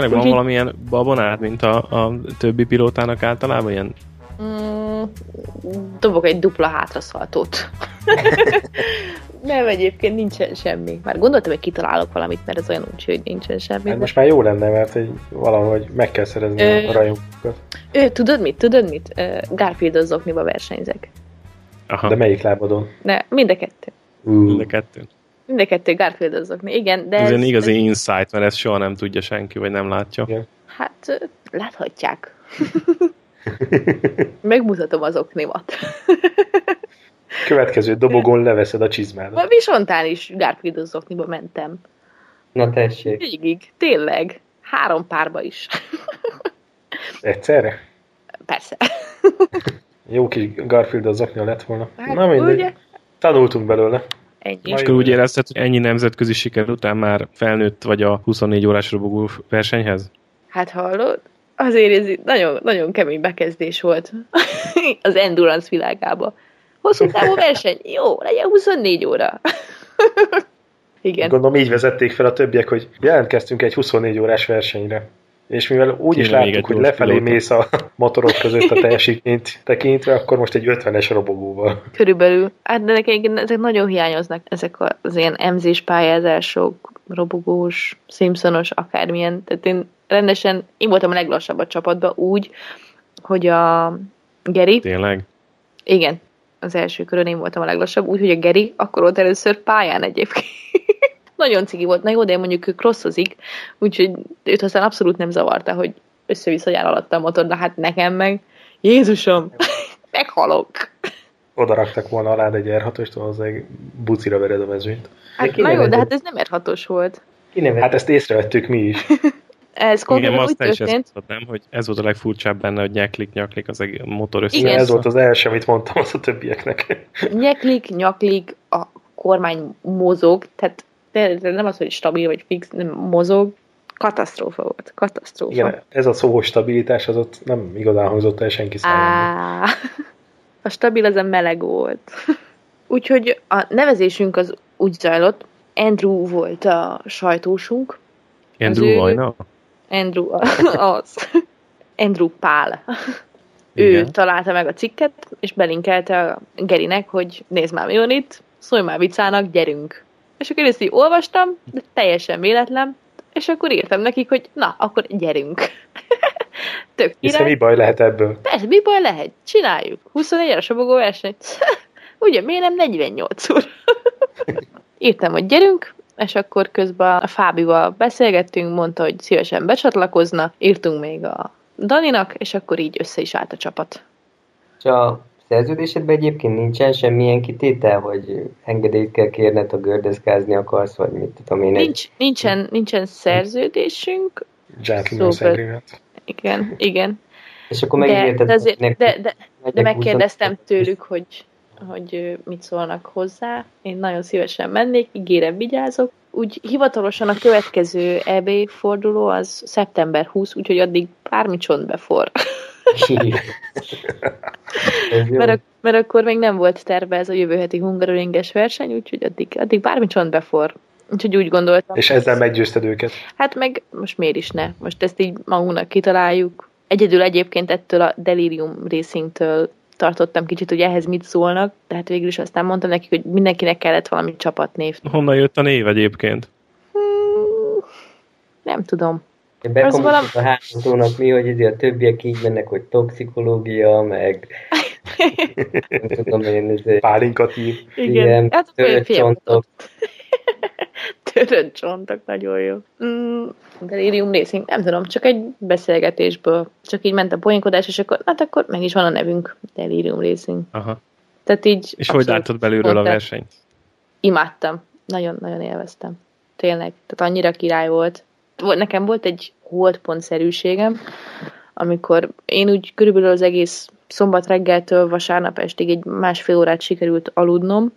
tényleg van valamilyen babonát, mint a, a többi pilótának általában ilyen? Mm, dobok egy dupla hátraszaltót. Nem, egyébként nincsen semmi. Már gondoltam, hogy kitalálok valamit, mert ez olyan úgy, hogy nincsen semmi. Hát most már jó lenne, mert hogy valahogy meg kell szerezni Ö... a rajongókat. Ő, tudod mit? Tudod mit? Garfield az zokniba versenyzek. Aha. De melyik lábadon? Ne, mind a kettő. Uh. Mind a kettő. Mind a kettő Garfield az zokni. Igen, de ez... Ez igazi insight, mert ezt soha nem tudja senki, vagy nem látja. Igen. Hát, láthatják. Megmutatom az oknimat. Következő dobogon leveszed a csizmádat. A Visontán is Garfield az okniba mentem. Na tessék. Végig, tényleg. Három párba is. Egyszerre? Persze. Jó kis Garfield az oknia lett volna. Hát, Na mindegy. Ugye? Tanultunk belőle. Ennyi. És akkor úgy érezted, hogy ennyi nemzetközi siker után már felnőtt vagy a 24 órás robogó versenyhez? Hát hallod? Azért ez nagyon, nagyon kemény bekezdés volt az endurance világába. Hosszú távú verseny, jó, legyen 24 óra. Igen. Gondolom így vezették fel a többiek, hogy jelentkeztünk egy 24 órás versenyre. És mivel úgy is láttuk, hogy lefelé pilóta. mész a motorok között a teljesítményt tekintve, akkor most egy 50-es robogóval. Körülbelül. Hát de nekem ezek nagyon hiányoznak, ezek az ilyen emzés pályázások, robogós, Simpsonos, akármilyen. Tehát én rendesen, én voltam a leglassabb a csapatban úgy, hogy a Geri... Tényleg? Igen, az első körön én voltam a leglassabb, úgyhogy a Geri akkor volt először pályán egyébként. Nagyon cigi volt, na jó, de mondjuk ő crossozik, úgyhogy őt aztán abszolút nem zavarta, hogy össze-vissza jár alatta a motor, de hát nekem meg, Jézusom, meghalok. Oda raktak volna alá egy R6-ost, az egy bucira vered a mezőnyt. Hát, na jó, de hát ez nem R6-os volt. Hát ezt észrevettük mi is. Ez Igen, azt úgy történt. Is nem, hogy ez volt a legfurcsább benne, hogy nyeklik, nyaklik az egy motor össze. Igen, ez volt az első, amit mondtam az a többieknek. Nyeklik, nyaklik, a kormány mozog, tehát nem az, hogy stabil vagy fix, nem mozog, katasztrófa volt, katasztrófa. Igen, ez a szó stabilitás, az ott nem igazán hangzott el senki számára. A stabil az a meleg volt. Úgyhogy a nevezésünk az úgy zajlott, Andrew volt a sajtósunk. Andrew Vajna? Andrew az. Andrew Pál. Igen. Ő találta meg a cikket, és belinkelte a Gerinek, hogy nézd már, mi van itt, szólj már Vicának, gyerünk. És akkor én ezt így olvastam, de teljesen véletlen, és akkor írtam nekik, hogy na, akkor gyerünk. Tök Hiszen mi baj lehet ebből? Persze, mi baj lehet? Csináljuk. 24 a sobogó versenyt. Ugye, miért nem 48 óra? írtam, hogy gyerünk, és akkor közben a Fábival beszélgettünk, mondta, hogy szívesen becsatlakozna, írtunk még a Daninak, és akkor így össze is állt a csapat. És a szerződésedben egyébként nincsen semmilyen kitétel, hogy engedélyt kell kérned, ha gördeszkázni akarsz, vagy mit tudom én. Nincs, egy... nincsen, nincsen szerződésünk. Gentleman's szóval, Igen, igen. És akkor megígérted, de, de, de, de, de, de megkérdeztem tőlük, hogy hogy mit szólnak hozzá. Én nagyon szívesen mennék, ígérem, vigyázok. Úgy hivatalosan a következő EB forduló az szeptember 20, úgyhogy addig bármi csont befor. mert, mert akkor még nem volt terve ez a jövő heti hungaroringes verseny, úgyhogy addig, addig bármi csont befor. Úgyhogy úgy gondoltam. És ezzel meggyőzted őket? Hát meg most miért is ne? Most ezt így magunknak kitaláljuk. Egyedül egyébként ettől a Delirium Racing-től tartottam kicsit, hogy ehhez mit szólnak, tehát végül is aztán mondtam nekik, hogy mindenkinek kellett valami csapatnév. Honnan jött a név egyébként? Hmm, nem tudom. Az valami... a házatónak mi, hogy a többiek így mennek, hogy toxikológia, meg nem tudom én, ez... Pálinkatív. Igen, Igen hát törött törött csontok, nagyon jó. Mm, Delirium Racing, nem tudom, csak egy beszélgetésből, csak így ment a poénkodás, és akkor, hát akkor meg is van a nevünk, Delirium Racing. Aha. Tehát így... És hogy látod belülről a versenyt? Imádtam. Nagyon-nagyon élveztem. Tényleg. Tehát annyira király volt. Nekem volt egy holdpontszerűségem, amikor én úgy körülbelül az egész szombat reggeltől vasárnap estig egy másfél órát sikerült aludnom,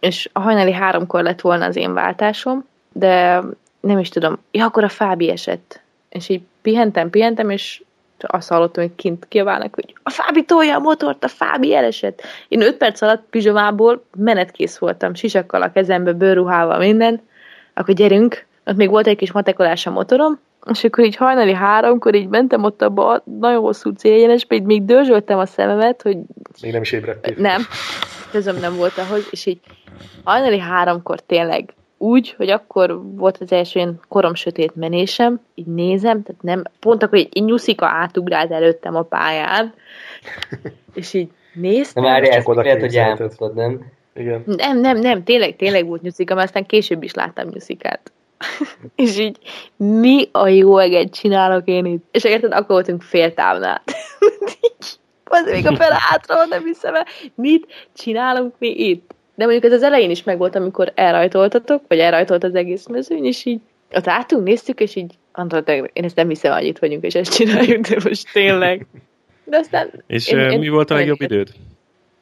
és a hajnali háromkor lett volna az én váltásom, de nem is tudom, ja, akkor a Fábi esett. És így pihentem, pihentem, és azt hallottam, hogy kint kiabálnak, hogy a Fábi tolja a motort, a Fábi elesett. Én öt perc alatt pizsomából menetkész voltam, sisakkal a kezembe, bőrruhával, minden. Akkor gyerünk, ott még volt egy kis matekolás a motorom, és akkor így hajnali háromkor így mentem ott abba a nagyon hosszú céljenesbe, így még dörzsöltem a szememet, hogy... Még nem is ébredtél. Nem, közöm nem volt ahhoz, és így hajnali háromkor tényleg úgy, hogy akkor volt az első ilyen korom sötét menésem, így nézem, tehát nem, pont akkor egy nyuszika átugrált előttem a pályán, és így néztem. Na már ezt lehet, hogy elmondtad, nem? Igen. Nem, nem, nem, tényleg, tényleg volt nyuszika, mert aztán később is láttam nyuszikát. és így, mi a jó eget csinálok én itt? És érted, akkor voltunk fél távnál. az még a fel hátra, nem hiszem el. Mit csinálunk mi itt? De mondjuk ez az elején is megvolt, amikor elrajtoltatok, vagy elrajtolt az egész mezőny, és így ott álltunk, néztük, és így Antal, én ezt nem hiszem, hogy itt vagyunk, és ezt csináljuk, de most tényleg. De aztán... És én, én, mi volt a legjobb időd?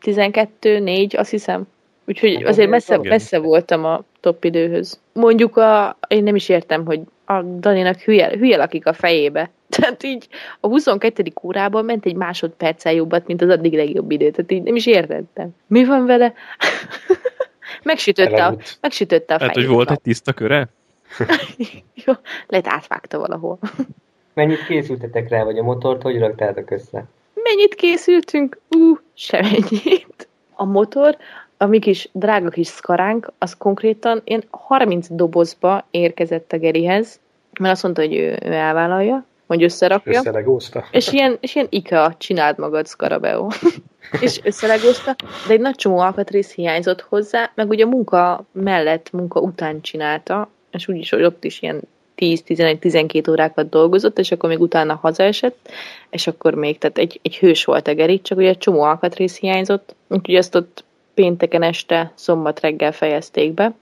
12, 4, azt hiszem. Úgyhogy azért messze, messze voltam a top időhöz. Mondjuk a, én nem is értem, hogy a Daninak hülye, hülye lakik a fejébe. Tehát így a 22. órában ment egy másodperccel jobbat, mint az addig legjobb idő. Tehát így nem is értettem. Mi van vele? megsütötte, a, megsütötte a fejét. Hát, hogy volt egy tiszta köre? Jó, lehet átvágta valahol. Mennyit készültetek rá, vagy a motort hogy raktátok össze? Mennyit készültünk? Ú, uh, semennyit. A motor, a mi kis drága kis szkaránk, az konkrétan ilyen 30 dobozba érkezett a Gerihez, mert azt mondta, hogy ő, ő elvállalja, hogy összerakja. Összelegózta. És ilyen, és ilyen IKEA csináld magad Scarabeo. és összelegózta, de egy nagy csomó alkatrész hiányzott hozzá, meg ugye a munka mellett, munka után csinálta, és úgyis, hogy ott is ilyen 10-11-12 órákat dolgozott, és akkor még utána hazaesett, és akkor még, tehát egy, egy hős volt a Geri, csak ugye egy csomó alkatrész hiányzott, úgyhogy ezt ott pénteken este, szombat reggel fejezték be.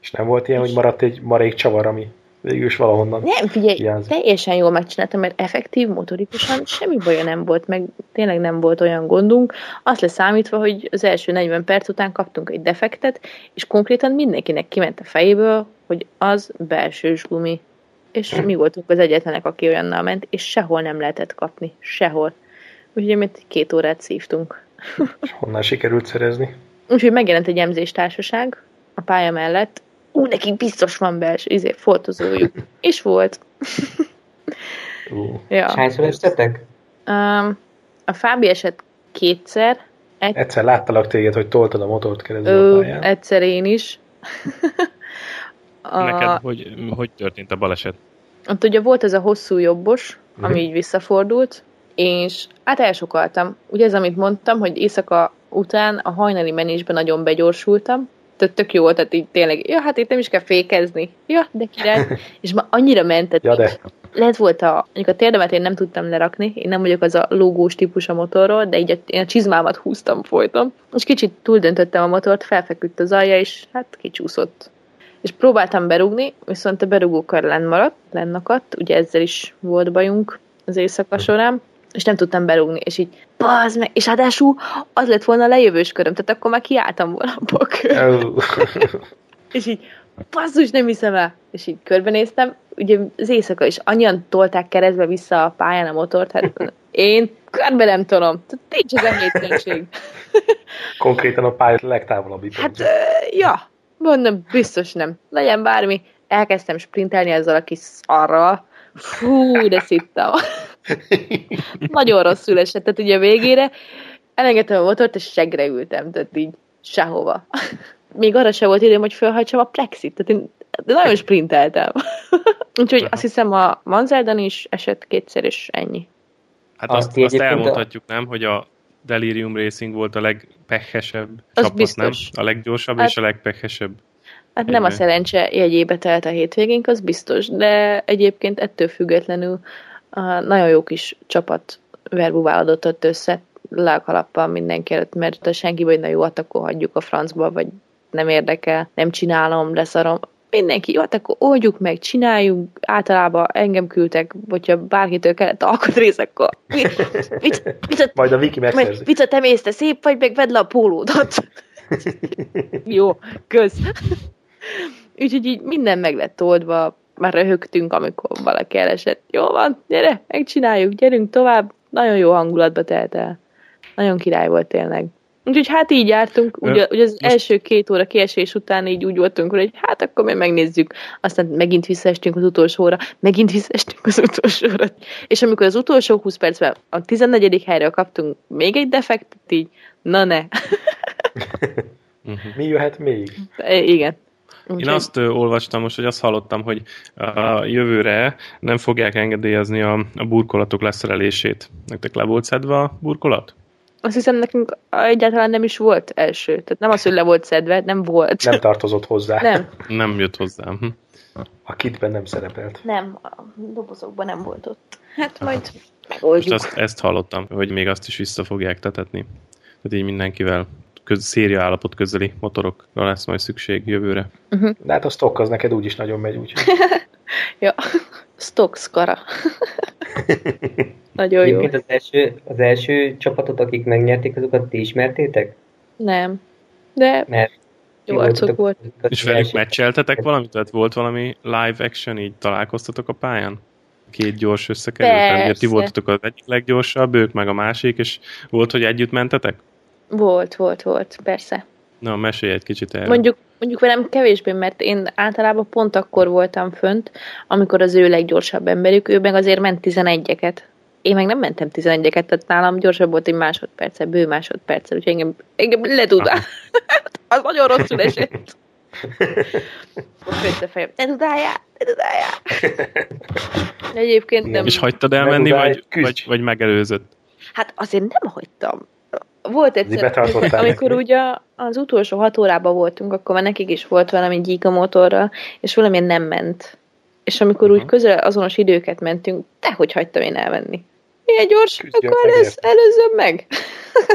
És nem volt ilyen, hogy maradt egy marék csavar, ami végül is valahonnan Nem, figyelj, hiányzik. teljesen jól megcsináltam, mert effektív, motorikusan semmi baja nem volt, meg tényleg nem volt olyan gondunk. Azt leszámítva, hogy az első 40 perc után kaptunk egy defektet, és konkrétan mindenkinek kiment a fejéből, hogy az belsős gumi. És mi voltunk az egyetlenek, aki olyannal ment, és sehol nem lehetett kapni. Sehol. Úgyhogy mi két órát szívtunk. És honnan sikerült szerezni? Úgyhogy megjelent egy emzéstársaság a pálya mellett. Ú, nekik biztos van belső, izé, foltozójuk. És volt. Uh. ja. hányszor estetek? Um, a Fábi esett kétszer. Egy... Egyszer láttalak téged, hogy toltad a motort keresztül a pályán. Egyszer én is. a... Neked hogy, hogy történt a baleset? Ott ugye volt ez a hosszú jobbos, ami uh-huh. így visszafordult, és hát elsokaltam. Ugye ez, amit mondtam, hogy éjszaka után a hajnali menésben nagyon begyorsultam, tehát tök jó volt, tehát így tényleg, ja, hát itt nem is kell fékezni. Ja, de király. és ma annyira mentett. Ja, de. Lehet volt a, mondjuk a térdemet én nem tudtam lerakni, én nem vagyok az a logós típus a motorról, de így a, én a csizmámat húztam folyton, és kicsit túldöntöttem a motort, felfeküdt az alja, és hát kicsúszott. És próbáltam berúgni, viszont a berúgókar lenn maradt, lennakadt, ugye ezzel is volt bajunk az éjszaka során, és nem tudtam berúgni, és így, bazd meg, és ráadásul az lett volna a lejövős köröm, tehát akkor már kiálltam volna a és így, basszus, nem hiszem el. És így körbenéztem, ugye az éjszaka is annyian tolták keresztbe vissza a pályán a motort, hát én körbe nem tudom. Nincs az emlékezség. Konkrétan a pálya legtávolabbi Hát, ja, mondom, biztos nem. Legyen bármi. Elkezdtem sprintelni ezzel a kis szarral. Fú, de szittam. Nagyon rosszul esett, tehát ugye a végére elengedtem a motort, és segre ültem, tehát így sehova. Még arra se volt időm, hogy felhajtsam a plexit, tehát én de nagyon sprinteltem. Úgyhogy azt hiszem a Manzeldan is esett kétszer, és ennyi. Hát azt, azt, azt elmondhatjuk, nem, hogy a Delirium Racing volt a legpehesebb az csapat, biztos. nem? A leggyorsabb hát, és a legpehesebb. Hát nem a szerencse jegyébe telt a hétvégénk, az biztos, de egyébként ettől függetlenül a nagyon jó kis csapat verbuválódott ott össze, lághalappal mindenki előtt, mert ha senki vagy na jó, hát akkor hagyjuk a francba, vagy nem érdekel, nem csinálom, leszarom. Mindenki, jó, hát akkor oldjuk meg, csináljuk, általában engem küldtek, hogyha bárkitől kellett alkatrész, akkor mit, mit, mit, Majd a Viki megszerzi. Mit a te mész, te szép vagy, meg vedd le a pólódat. jó, köz. Úgyhogy így minden meg lett oldva, már röhögtünk, amikor valaki elesett. Jó van, gyere, megcsináljuk, gyerünk tovább. Nagyon jó hangulatba telt el. Nagyon király volt tényleg. Úgyhogy hát így jártunk, ugye, ugye az most... első két óra kiesés után így úgy voltunk, hogy hát akkor mi megnézzük. Aztán megint visszaestünk az utolsóra, megint visszaestünk az utolsóra. És amikor az utolsó 20 percben a 14. helyre kaptunk még egy defektet, így na ne. Mi jöhet még? Igen. Úgy Én azt olvastam most, hogy azt hallottam, hogy a jövőre nem fogják engedélyezni a, a burkolatok leszerelését. Nektek le volt szedve a burkolat? Azt hiszem nekünk egyáltalán nem is volt első. Tehát nem az, hogy le volt szedve, nem volt. Nem tartozott hozzá. Nem. Nem jött hozzá. Hm. A kitben nem szerepelt. Nem, a dobozokban nem volt ott. Hát majd megoldjuk. Most ezt, ezt hallottam, hogy még azt is vissza fogják tetetni. Tehát így mindenkivel köz, széria állapot közeli motorokra lesz majd szükség jövőre. Uh-huh. De hát a stock az neked úgyis nagyon megy, úgyhogy. ja, stock skara. nagyon jó. Az első, az első csapatot, akik megnyerték, azokat ti ismertétek? Nem. De Mert jó arcok volt. És velük meccseltetek valamit? Tehát volt valami live action, így találkoztatok a pályán? Két gyors összekerült? Tehát ti voltatok az egyik leggyorsabb, ők meg a másik, és volt, hogy együtt mentetek? Volt, volt, volt, persze. Na, mesélj egy kicsit erről. Mondjuk, mondjuk velem kevésbé, mert én általában pont akkor voltam fönt, amikor az ő leggyorsabb emberük, ő meg azért ment 11-eket. Én meg nem mentem 11-eket, tehát nálam gyorsabb volt egy másodperce, bő másodperce, úgyhogy engem, engem ledudál. az nagyon rosszul esett. Most a fejem, ne tudáljál, ne tudáljál. Egyébként nem... És hagytad elmenni, vagy, vagy, vagy megelőzött? Hát azért nem hagytam volt egyszer, amikor ugye az utolsó hat órában voltunk, akkor már nekik is volt valami giga motorral, és valamilyen nem ment. És amikor uh-huh. úgy közel azonos időket mentünk, de hogy hagytam én elvenni. Ilyen gyors, Küzdjön akkor előz, előzzöm meg.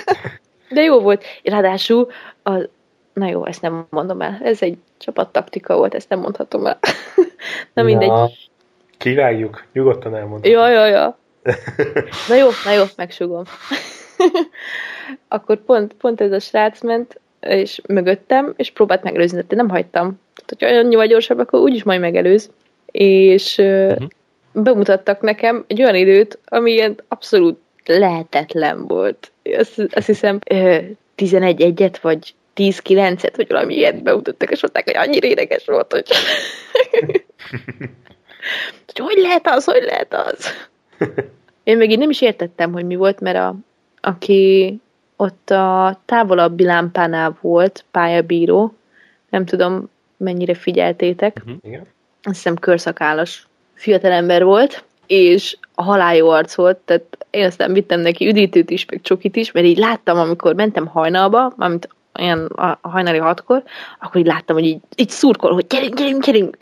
de jó volt. Ráadásul, a, na jó, ezt nem mondom el. Ez egy csapattaktika volt, ezt nem mondhatom el. na mindegy. Ja. Királyjuk, nyugodtan elmondom. Ja, ja, ja. Na jó, na jó, megsugom akkor pont, pont ez a srác ment, és mögöttem, és próbált megelőzni, de nem hagytam. Tehát, hogy annyival gyorsabb, akkor úgyis majd megelőz. És uh-huh. bemutattak nekem egy olyan időt, ami ilyen abszolút lehetetlen volt. Azt, azt hiszem 11 egyet, vagy 10-9-et, vagy valami ilyet bemutattak, és mondták, hogy annyira édekes volt, hogy... hogy hogy lehet az, hogy lehet az? Én még így nem is értettem, hogy mi volt, mert a, aki ott a távolabbi lámpánál volt pályabíró, nem tudom, mennyire figyeltétek. Uh-huh. Igen. Azt hiszem körszakállas fiatalember volt, és a halál jó arc volt, tehát én aztán vittem neki üdítőt is, meg csokit is, mert így láttam, amikor mentem hajnalba, amit olyan a hajnali hatkor, akkor így láttam, hogy így, így szurkol, hogy gyerünk, gyerünk, gyerünk.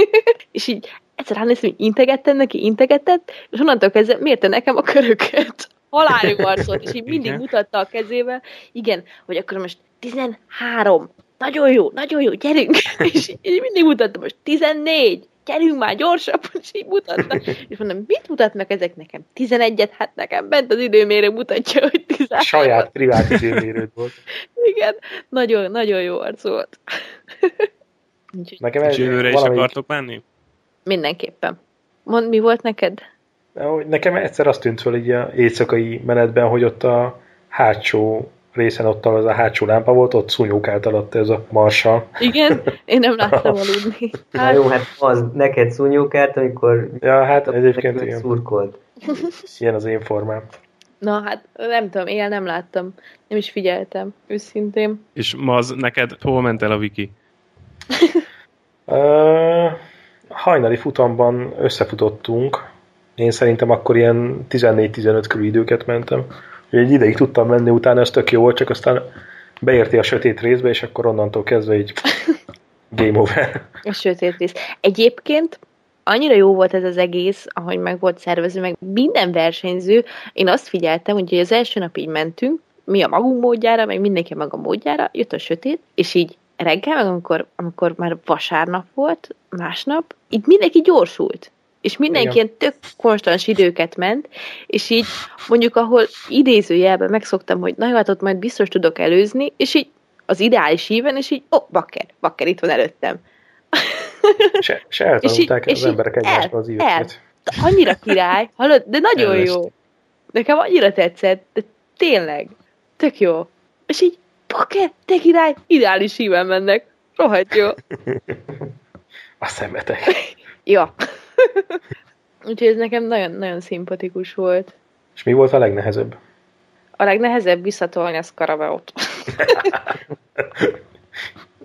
és így egyszer ránéztem, hogy integettem neki, integetett, és onnantól kezdve mérte nekem a köröket halálig arcot, és így mindig igen. mutatta a kezével, igen, hogy akkor most 13, nagyon jó, nagyon jó, gyerünk, és így mindig mutatta, most 14, gyerünk már gyorsabb, és így mutatta. És mondom, mit mutatnak ezek nekem? 11-et? Hát nekem bent az időmérő mutatja, hogy 13. Saját privát időmérőd volt. Igen, nagyon, nagyon jó arc volt. Nekem ez jövőre is akartok menni? Mindenképpen. Mond, mi volt neked? Nekem egyszer azt tűnt fel így a éjszakai menetben, hogy ott a hátsó részen ott az a hátsó lámpa volt, ott szúnyókált alatt ez a marsal. Igen, én nem láttam aludni. Hát... Na jó, hát az neked szúnyókált, amikor ja, hát egyébként igen. szurkolt. Ilyen az én formám. Na hát nem tudom, él nem láttam. Nem is figyeltem, őszintén. És ma az neked hol ment el a wiki? uh, hajnali futamban összefutottunk, én szerintem akkor ilyen 14-15 körül időket mentem. Egy ideig tudtam menni, utána ez tök jó volt, csak aztán beérti a sötét részbe, és akkor onnantól kezdve így game over. A sötét rész. Egyébként annyira jó volt ez az egész, ahogy meg volt szervező, meg minden versenyző. Én azt figyeltem, hogy az első nap így mentünk, mi a magunk módjára, meg mindenki a maga módjára, jött a sötét, és így reggel, meg amikor, amikor már vasárnap volt, másnap, így mindenki gyorsult és mindenki ilyen tök konstans időket ment, és így mondjuk, ahol idézőjelben megszoktam, hogy na jó, hát ott majd biztos tudok előzni, és így az ideális íven, és így, ó, oh, bakker, bakker itt van előttem. Se, se eltanulták és így, az és emberek egymásba az időket. Annyira király, hallod, de nagyon jó. Nekem annyira tetszett, de tényleg, tök jó. És így, poker, te király, ideális híven mennek. Rohadt jó. A szemetek. ja. Úgyhogy ez nekem nagyon-nagyon szimpatikus volt. És mi volt a legnehezebb? A legnehezebb visszatolni a Scarabeot.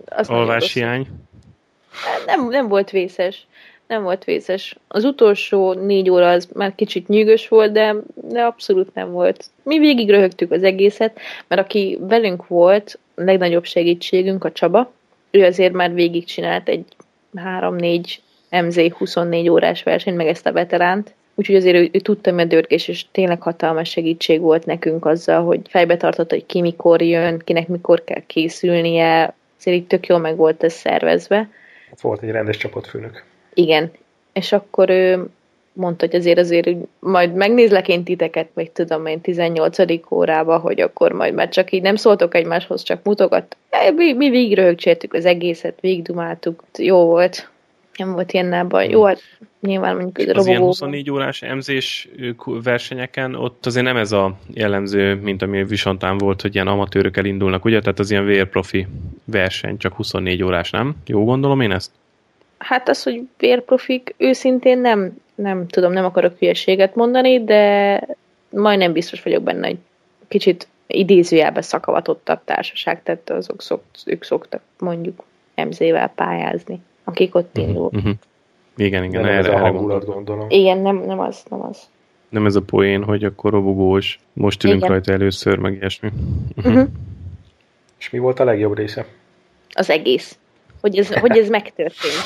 Alváshiány? Nem, nem volt vészes. Nem volt vészes. Az utolsó négy óra az már kicsit nyűgös volt, de, de abszolút nem volt. Mi végig röhögtük az egészet, mert aki velünk volt, a legnagyobb segítségünk a Csaba, ő azért már végigcsinált egy 3-4 MZ 24 órás versenyt, meg ezt a veteránt. Úgyhogy azért ő, ő tudta, hogy a dörgés, és tényleg hatalmas segítség volt nekünk azzal, hogy fejbe tartott, hogy ki mikor jön, kinek mikor kell készülnie, azért így tök jól meg volt ez szervezve. Hát volt egy rendes csapatfőnök. Igen. És akkor ő mondta, hogy azért azért hogy majd megnézlek én titeket, még tudom én 18. órába, hogy akkor majd már csak így nem szóltok egymáshoz, csak mutogat. Mi, mi végig röhögcsértük az egészet, végigdumáltuk. Jó volt. Nem volt ilyen baj. Jó, hát nyilván mondjuk az robogó. ilyen 24 órás emzés versenyeken ott azért nem ez a jellemző, mint ami Visontán volt, hogy ilyen amatőrök elindulnak, ugye? Tehát az ilyen vérprofi verseny, csak 24 órás, nem? Jó gondolom én ezt? Hát az, hogy vérprofik, őszintén nem, nem tudom, nem akarok hülyeséget mondani, de majdnem biztos vagyok benne, hogy kicsit idézőjelben szakavatottabb társaság, tehát azok szokt, ők szoktak mondjuk MZ-vel pályázni, akik ott uh-huh, indul. Uh-huh. Igen, igen, nem erre, ez a erre hangulat, gondolom. Igen, nem, nem az, nem az. Nem ez a poén, hogy akkor robogós, most ülünk Igen. rajta először, meg ilyesmi. Uh-huh. És mi volt a legjobb része? Az egész. Hogy ez, hogy ez megtörtént.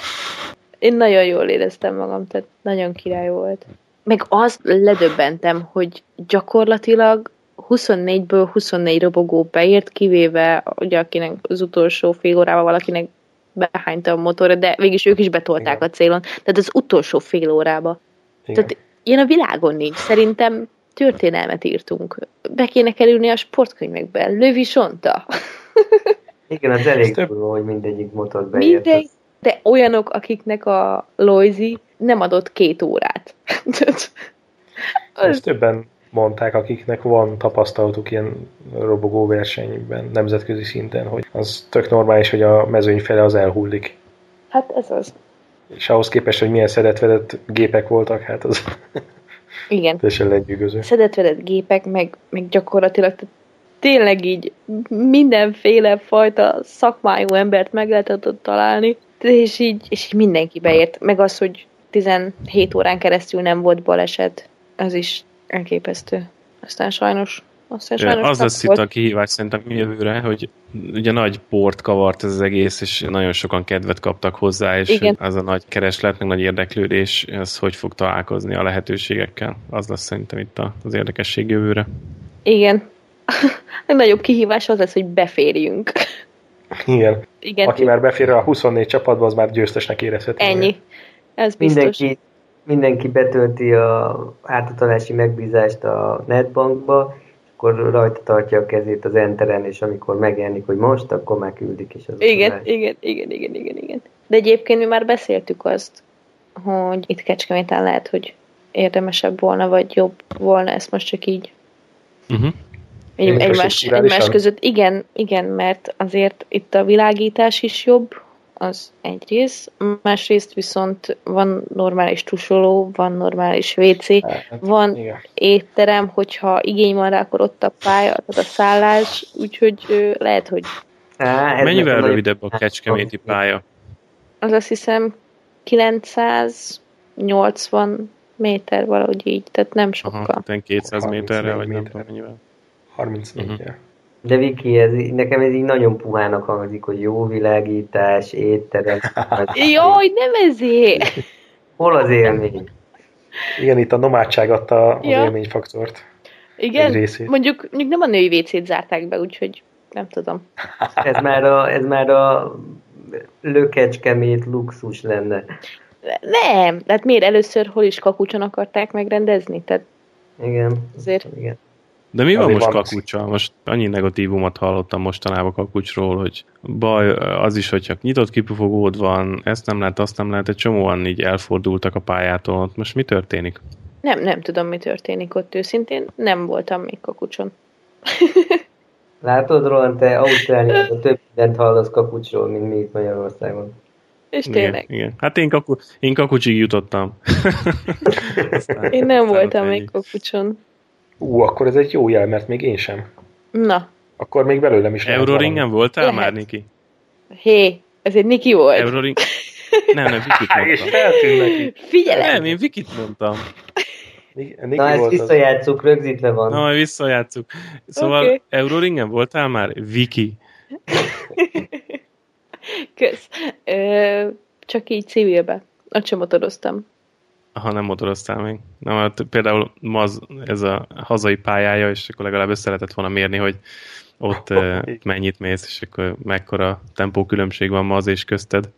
Én nagyon jól éreztem magam, tehát nagyon király volt. Meg azt ledöbbentem, hogy gyakorlatilag 24-ből 24 robogó beért, kivéve ugye akinek az utolsó fél órával valakinek behányta a motorra, de végig ők is betolták Igen. a célon. Tehát az utolsó fél órába. Igen. Tehát ilyen a világon nincs. Szerintem történelmet írtunk. Be kéne kerülni a sportkönyvekbe. Lövi Sonta. Igen, az elég durva, hogy mindegyik motor beért. Mindegy, de olyanok, akiknek a Loizi nem adott két órát. Az, többen mondták, akiknek van tapasztalatuk ilyen robogó versenyben, nemzetközi szinten, hogy az tök normális, hogy a mezőny fele az elhullik. hát ez az. És ahhoz képest, hogy milyen szedetvedett gépek voltak, hát az Igen. teljesen lenyűgöző. Szedetvedett gépek, meg, meg gyakorlatilag tényleg így mindenféle fajta szakmájú embert meg lehetett ott találni, és így, és így mindenki beért. Meg az, hogy 17 órán keresztül nem volt baleset, az is elképesztő. Aztán sajnos, aztán sajnos Az lesz itt a kihívás szerintem jövőre, hogy ugye nagy port kavart ez az egész, és nagyon sokan kedvet kaptak hozzá, és Igen. az a nagy kereslet, meg nagy érdeklődés, ez hogy fog találkozni a lehetőségekkel. Az lesz szerintem itt a- az érdekesség jövőre. Igen. A nagyobb kihívás az lesz, hogy beférjünk. Igen. Igen, Aki már befér a 24 csapatba, az már győztesnek érezheti. ennyi. Ez biztos. Mindenki, mindenki betölti a átutalási megbízást a netbankba, és akkor rajta tartja a kezét az enteren, és amikor megjelenik, hogy most, akkor már küldik is az Igen, igen, igen, igen, igen, igen. De egyébként mi már beszéltük azt, hogy itt Kecskeméten lehet, hogy érdemesebb volna, vagy jobb volna ezt most csak így Uh-huh. egy, egymás, egymás között. Igen, igen, mert azért itt a világítás is jobb, az egy rész, másrészt viszont van normális tusoló, van normális WC, Hát, van igen. étterem, hogyha igény van rá, akkor ott a pálya, tehát a szállás, úgyhogy ö, lehet, hogy Á, Mennyivel rövidebb a kecskeméti pálya? az azt hiszem 980 méter valahogy így, tehát nem sokkal. Aha, tehát 200 méterre, vagy nem méter. tudom mennyivel. 34 Mhm. uh-huh. De Viki, ez, nekem ez így nagyon puhának hangzik, hogy jó világítás, étterem. Jaj, nem ezért! Hol az élmény? Igen, itt a nomádság adta az Ja. élményfaktort. Igen, mondjuk, mondjuk nem a női WC-t zárták be, úgyhogy nem tudom. Ez már a, ez már a lökecskemét luxus lenne. Nem, tehát miért először hol is kakucson akarták megrendezni? Tehát Igen. Azért. Igen. De mi van most van- kakuccsal? Most annyi negatívumot hallottam mostanában kakucsról, hogy baj az is, hogy csak nyitott kipufogód van, ezt nem lehet, azt nem lehet, egy csomóan így elfordultak a pályától. Ott Most mi történik? nem, nem tudom, mi történik ott őszintén. Nem voltam még kakucson. Látod, Roland, te Ausztráliában több mindent hallasz kapucsról, mint mi itt Magyarországon. És Igen, tényleg. igen. Hát én, kaku, én kakucsig jutottam. Aztán- Én nem aztán voltam még ennyi. Ú, akkor ez egy jó jel, mert még én sem. Na, Akkor még belőlem is lehet Euroringen voltál Lehet. már, Niki? hé, ez egy Niki volt. Euroring... Nem, nem, Vikit. És mondtam. feltűnt neki. Figyelem! Nem, én Vikit mondtam. Niki Na, ezt visszajátszuk, rögzítve van. Na, majd visszajátszuk. Szóval Oké. Euroringen voltál már? Viki. Kösz. Ö, csak így civilbe. Ott sem motoroztam. Ha nem motoroztál még. Na, mert például ma az, ez a hazai pályája, és akkor legalább össze lehetett volna mérni, hogy ott mennyit mész, és akkor mekkora tempó különbség van ma az és közted.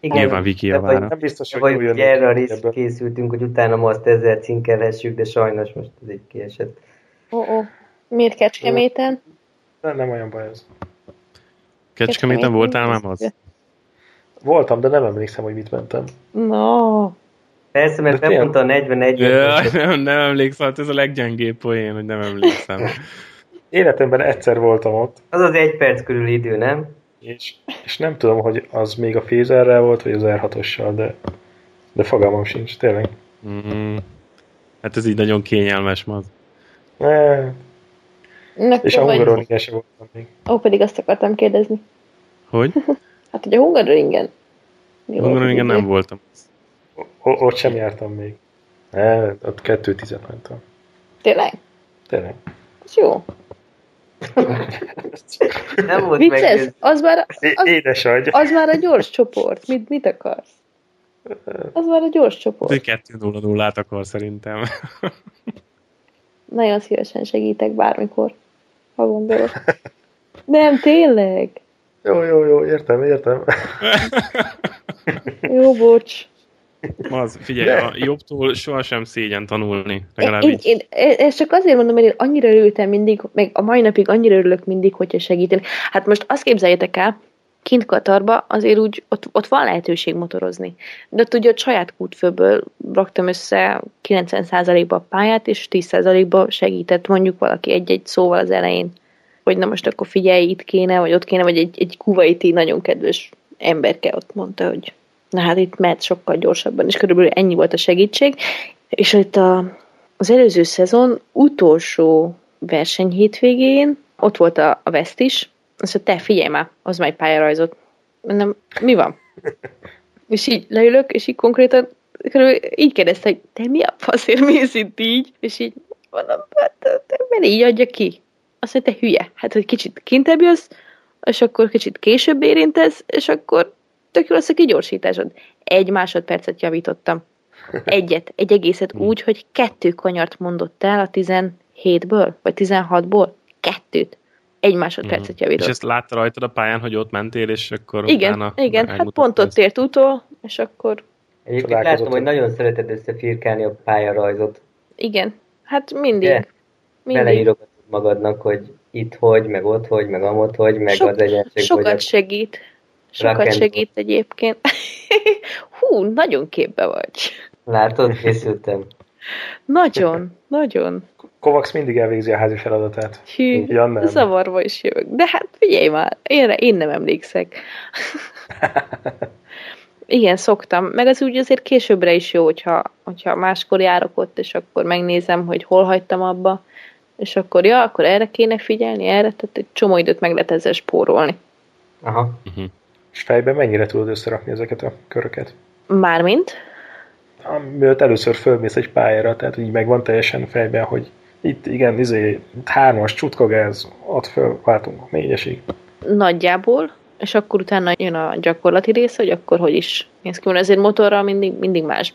Nyilván Viki vagy- javára. Nem biztos, hogy jön ugye erre a részt készültünk, hogy utána ma azt ezzel cinkelhessük, de sajnos most ez egy kiesett. Ó, ó. Miért Kecskeméten? Nem, nem olyan baj ez. Kecskeméten voltál már az? Voltam, de nem emlékszem, hogy mit mentem. No. Persze, mert De bemondta a 40 Ja, nem, nem emlékszem, hát ez a leggyengébb poén, hogy nem emlékszem. Életemben egyszer voltam ott, Az az egy perc körül idő, nem? és, és nem tudom, hogy az még a Fézerrel volt, vagy az R6-ossal, de, de fogalmam sincs, tényleg. Mm. Hát ez így nagyon kényelmes ma. Ne, Na, és a Hungaroringen sem voltam még. Ó, pedig azt akartam kérdezni. Hogy? Hát, hogy a Hungaroringen. Hungaroringen nem voltam. O- ott sem jártam még. Ne, ott 2-10 mentem. Tényleg? Tényleg. Ez jó. Nem volt Vicces, meg. az már, az, édes agy. az már a gyors csoport. Mit, mit akarsz? Az már a gyors csoport. 2-0-0-át akar szerintem. Nagyon szívesen segítek bármikor, ha gondolod. Nem, tényleg. Jó, jó, jó, értem, értem. Jó, bocs. Az, figyelj, a jobbtól sohasem szégyen tanulni. Én, Legalább én, így. én, ezt csak azért mondom, mert én annyira örültem mindig, meg a mai napig annyira örülök mindig, hogyha segíteni. Hát most azt képzeljétek el, kint Katarba azért úgy, ott, ott van lehetőség motorozni. De ott ugye ott saját kútfőből raktam össze 90%-ba a pályát, és 10%-ba segített mondjuk valaki egy-egy szóval az elején. Hogy na most akkor figyelj, itt kéne, vagy ott kéne, vagy egy, egy kuvaiti nagyon kedves emberke ott mondta, hogy na hát itt mehet sokkal gyorsabban, és körülbelül ennyi volt a segítség. És itt a, az előző szezon utolsó verseny hétvégén ott volt a, a West is, azt mondta, te figyelj már, az már egy pályarajzot. Mondom, mi van? és így leülök, és így konkrétan körülbelül így kérdezte, hogy te mi a faszért mész itt így? És így mondom, hát, mert így adja ki. Azt mondta, te hülye. Hát, hogy kicsit kintebb jössz, és akkor kicsit később érintesz, és akkor tök jó lesz a kigyorsításod. Egy másodpercet javítottam. Egyet, egy egészet úgy, hogy kettő kanyart mondott el a 17-ből, vagy 16-ból. Kettőt. Egy másodpercet És javított. ezt látta rajtad a pályán, hogy ott mentél, és akkor Igen, utána igen, hát pont ott ezt. ért utol, és akkor Egyébként látom, hogy nagyon szereted összefirkálni a pályarajzot. igen, hát mindig. Mindig. Beleírogatod magadnak, hogy itt hogy, meg ott hogy, meg amott hogy, meg Sok- az egyenség Sokat hogy. segít. Sokat and segít egyébként. Hú, nagyon képbe vagy. Látod, készültem. Nagyon, nagyon. Kovacs mindig elvégzi a házi feladatát. Hű, Ja, nem. zavarba is jövök. De hát figyelj már, én, én nem emlékszek. Igen, szoktam. Meg az úgy azért későbbre is jó, hogyha, hogyha máskor járok ott, és akkor megnézem, hogy hol hagytam abba, és akkor ja, akkor erre kéne figyelni, erre, tehát egy csomó időt meg lehet ezzel spórolni. Aha. És fejben mennyire tudod összerakni ezeket a köröket? Mármint? Mielőtt először fölmész egy pályára, tehát így megvan teljesen fejben, hogy itt igen, izé, hármas, csutkagáz, ott fölváltunk négyesig. Nagyjából, és akkor utána jön a gyakorlati rész, hogy akkor hogy is néz ki. Ezért motorral mindig, mindig más.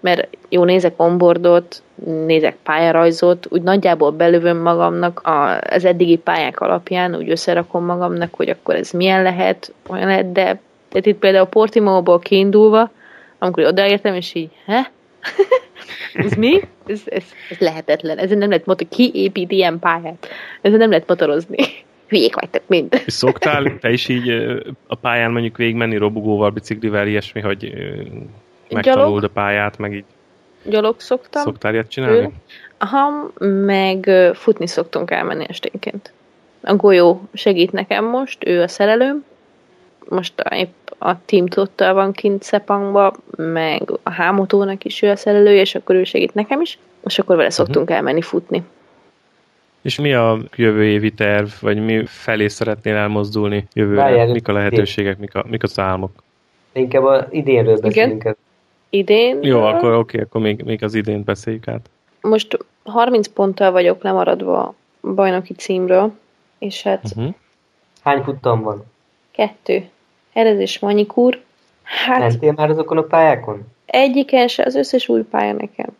Mert jó, nézek onboardot, nézek pályarajzot, úgy nagyjából belövöm magamnak a, az eddigi pályák alapján, úgy összerakom magamnak, hogy akkor ez milyen lehet, olyan lehet, de tehát itt például Portimóból kiindulva, amikor odaértem, és így, he? ez mi? Ez, ez, ez lehetetlen. Ezen nem lehet motor, ki épít ilyen pályát? Ezen nem lehet motorozni. Hülyék vagytok mind. És szoktál te is így a pályán mondjuk végigmenni robogóval, biciklivel, ilyesmi, hogy megtanuld a pályát, meg így Gyalog szoktam. szoktál ilyet csinálni? Aha, meg futni szoktunk elmenni esténként. A golyó segít nekem most, ő a szerelőm. Most épp a Team Tottal van kint Szepangba, meg a Hámotónak is ő a szerelő, és akkor ő segít nekem is, és akkor vele szoktunk uh-huh. elmenni futni. És mi a jövő évi terv, vagy mi felé szeretnél elmozdulni jövőre? Várjál, mik a lehetőségek, mik, a, mik az álmok? Inkább az idénről beszélünk. Igen? Idén? Jó, akkor oké, okay, akkor még, még az idén beszéljük át. Most 30 ponttal vagyok lemaradva a bajnoki címről, és hát... Uh-huh. Hány futtam van? Kettő. Erez és Manikúr. Hát... Mentél már azokon a pályákon? Egyiken se, az összes új pálya nekem.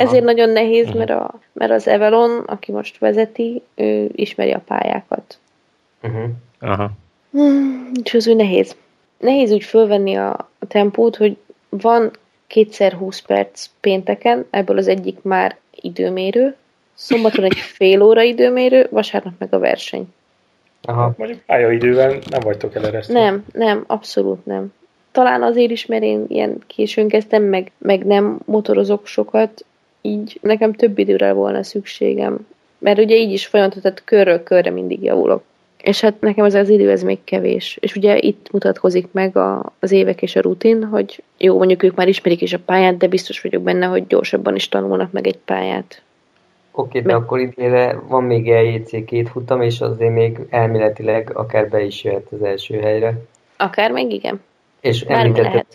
Aha. Ezért nagyon nehéz, uh-huh. mert, a, mert az Evelon, aki most vezeti, ő ismeri a pályákat. Uh-huh. Aha. Hmm, és az úgy nehéz. Nehéz úgy fölvenni a, a tempót, hogy van kétszer 20 perc pénteken, ebből az egyik már időmérő, szombaton egy fél óra időmérő, vasárnap meg a verseny. Aha. Mondjuk pályaidővel nem vagytok eleresztve. Nem, nem, abszolút nem. Talán azért is, mert én ilyen későn kezdtem, meg, meg nem motorozok sokat, így nekem több időre volna szükségem. Mert ugye így is folyamatos, tehát körről körre mindig javulok. És hát nekem ez az idő, ez még kevés. És ugye itt mutatkozik meg a, az évek és a rutin, hogy jó, mondjuk ők már ismerik is a pályát, de biztos vagyok benne, hogy gyorsabban is tanulnak meg egy pályát. Oké, okay, de akkor idénre van még LJC két futam, és azért még elméletileg akár be is jöhet az első helyre. Akár még igen. És említetted,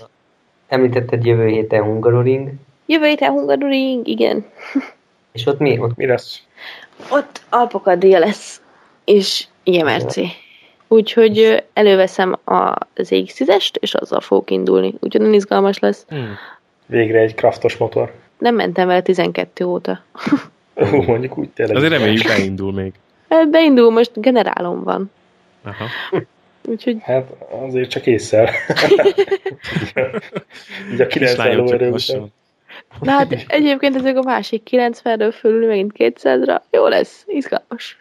említetted jövő héten Hungaroring. Jövő héten Hungaroring, igen. És ott mi? Ott mi lesz? Ott Alpakadél lesz, és IMRC. Úgyhogy előveszem az EX10-est, és azzal fogok indulni. Úgyhogy nagyon izgalmas lesz. Hmm. Végre egy kraftos motor. Nem mentem vele 12 óta. Ó, mondjuk úgy tényleg. Azért reméljük beindul még. Beindul, most generálom van. Aha. Úgyhogy... Hát azért csak észre. Így a 90 lóerő Na hát egyébként ezek a másik 90-ről fölül megint 200-ra. Jó lesz, izgalmas.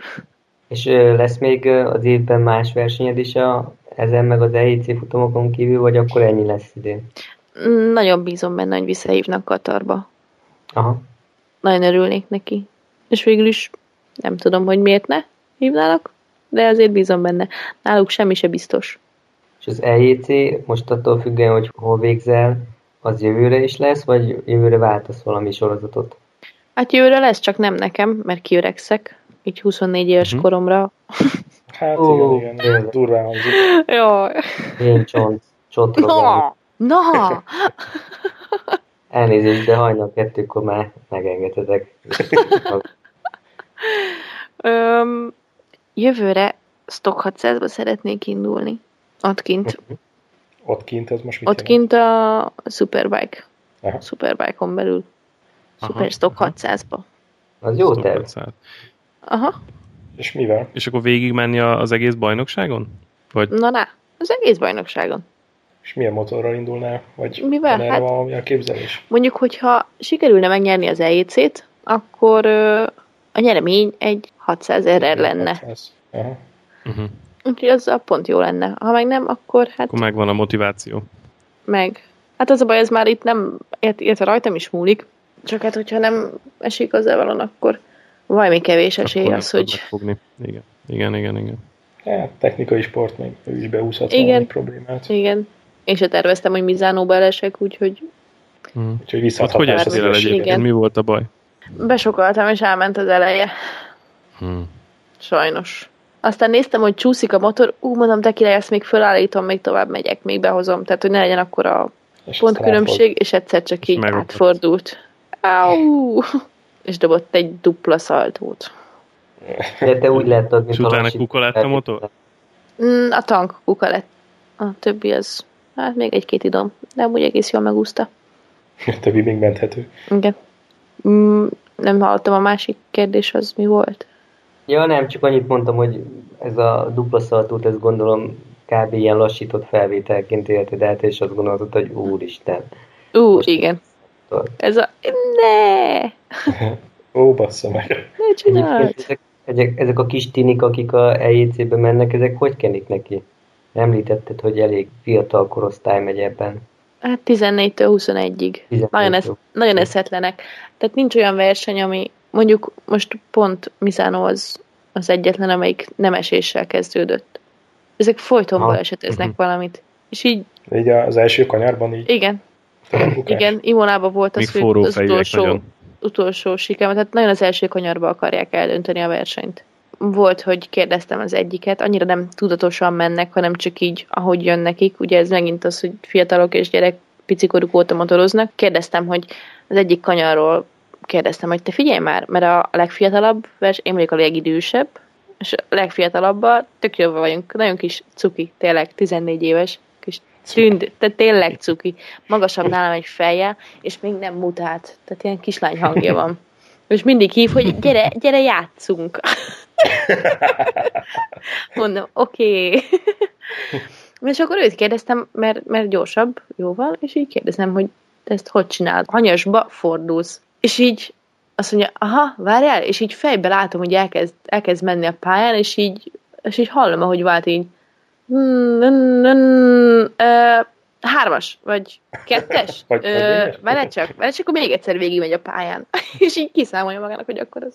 És lesz még az évben más versenyed is a, ezen meg az EIC futamokon kívül, vagy akkor ennyi lesz idén? Nagyon bízom benne, hogy visszahívnak Katarba. Aha. Nagyon örülnék neki. És végül is nem tudom, hogy miért ne hívnának, de azért bízom benne. Náluk semmi se biztos. És az EJC most attól függően, hogy hol végzel, az jövőre is lesz, vagy jövőre váltasz valami sorozatot? Hát jövőre lesz, csak nem nekem, mert kiöregszek, így 24 éves uh-huh. koromra. Hát oh, igen, igen, igen, durván hangzik. Jó. Én csont, csontrogom. Na! Na! Elnézést, de hajnal kettőkor már megengedhetek. Öm, jövőre Stock 600-ba szeretnék indulni. Ott kint. Ott kint, ez most mit Ott kint a Superbike. Aha. Superbike-on belül. Aha. Super Stock 600-ba. Az jó terv. Aha. És mivel? És akkor végig menni az egész bajnokságon? Vagy... Na, na, az egész bajnokságon. És milyen motorral indulnál? Vagy Mivel? Hát, valami elképzelés? Mondjuk, hogyha sikerülne megnyerni az EJC-t, akkor a nyeremény egy 600 RR lenne. 600. Aha. Uh-huh. Úgyhogy az a pont jó lenne. Ha meg nem, akkor hát... Akkor megvan a motiváció. Meg. Hát az a baj, ez már itt nem, illetve rajtam is múlik. Csak hát, hogyha nem esik az evelon, akkor valami kevés esély akkor az, hogy... Fogni. Igen, igen, igen. igen. Hát, technikai sport még ő is behúzhat igen. valami problémát. Igen. Én se terveztem, hogy Mizánóba elesek, úgyhogy... Hmm. Úgyhogy visszathatás. Hogy estél el egyébként? Igen. Mi volt a baj? Besokaltam, és elment az eleje. Hmm. Sajnos. Aztán néztem, hogy csúszik a motor, ú, mondom, de király, ezt még fölállítom, még tovább megyek, még behozom. Tehát, hogy ne legyen akkor a és pontkülönbség, és egyszer csak így Megokott. átfordult. Áú! és dobott egy dupla szaltót. De te úgy lehet adni. És utána kuka lett a motor? Mm, a tank kuka lett. A többi az, hát még egy-két idom, de amúgy egész jól megúszta. A többi még menthető. Igen. Mm, nem hallottam a másik kérdés, az mi volt? Ja, nem, csak annyit mondtam, hogy ez a dupla szaltót, ez gondolom kb. ilyen lassított felvételként élted át, és azt gondoltad, hogy úristen. Ú, Most igen. Ez a... Ne! Ó, bassza meg. Ne csináld! Ezek, ezek, ezek a kis tinik, akik a EJC-be mennek, ezek hogy kenik neki? Említetted, hogy elég fiatal korosztály megy ebben. Hát 14-től 21-ig. Nagyon, esz, nagyon eszetlenek. Tehát nincs olyan verseny, ami mondjuk most pont Misano az az egyetlen, amelyik nem eséssel kezdődött. Ezek folyton Ha. baleseteznek Mhm. valamit. És így, Így az első kanyarban így. igen, igen, Imonában volt az, hogy az utolsó, nagyon. utolsó sikermet, tehát nagyon az első kanyarba akarják eldönteni a versenyt. Volt, hogy kérdeztem az egyiket, annyira nem tudatosan mennek, hanem csak így, ahogy jön nekik. Ugye ez megint az, hogy fiatalok és gyerek picikoruk óta motoroznak. Kérdeztem, hogy az egyik kanyarról kérdeztem, hogy te figyelj már, mert a legfiatalabb vers, én vagyok a legidősebb, és a legfiatalabban tök jó vagyunk, nagyon kis cuki, tényleg 14 éves, kis tünd, tehát tényleg cuki, magasabb nálam egy feje, és még nem mutált, tehát ilyen kislány hangja van. És mindig hív, hogy gyere, gyere, játszunk. Mondom, oké. Okay. és akkor őt kérdeztem, mert, mert gyorsabb, jóval, és így kérdezem, hogy te ezt hogy csinálod? Hanyasba fordulsz. És így azt mondja, aha, várjál, és így fejbe látom, hogy elkezd, elkezd menni a pályán, és így, és így hallom, ahogy vált így, "Hmm, hmm, hmm, ö, hármas, vagy kettes, Vagy- vele csak, vele csak, akkor még egyszer végigmegy a pályán. és így kiszámolja magának, hogy akkor az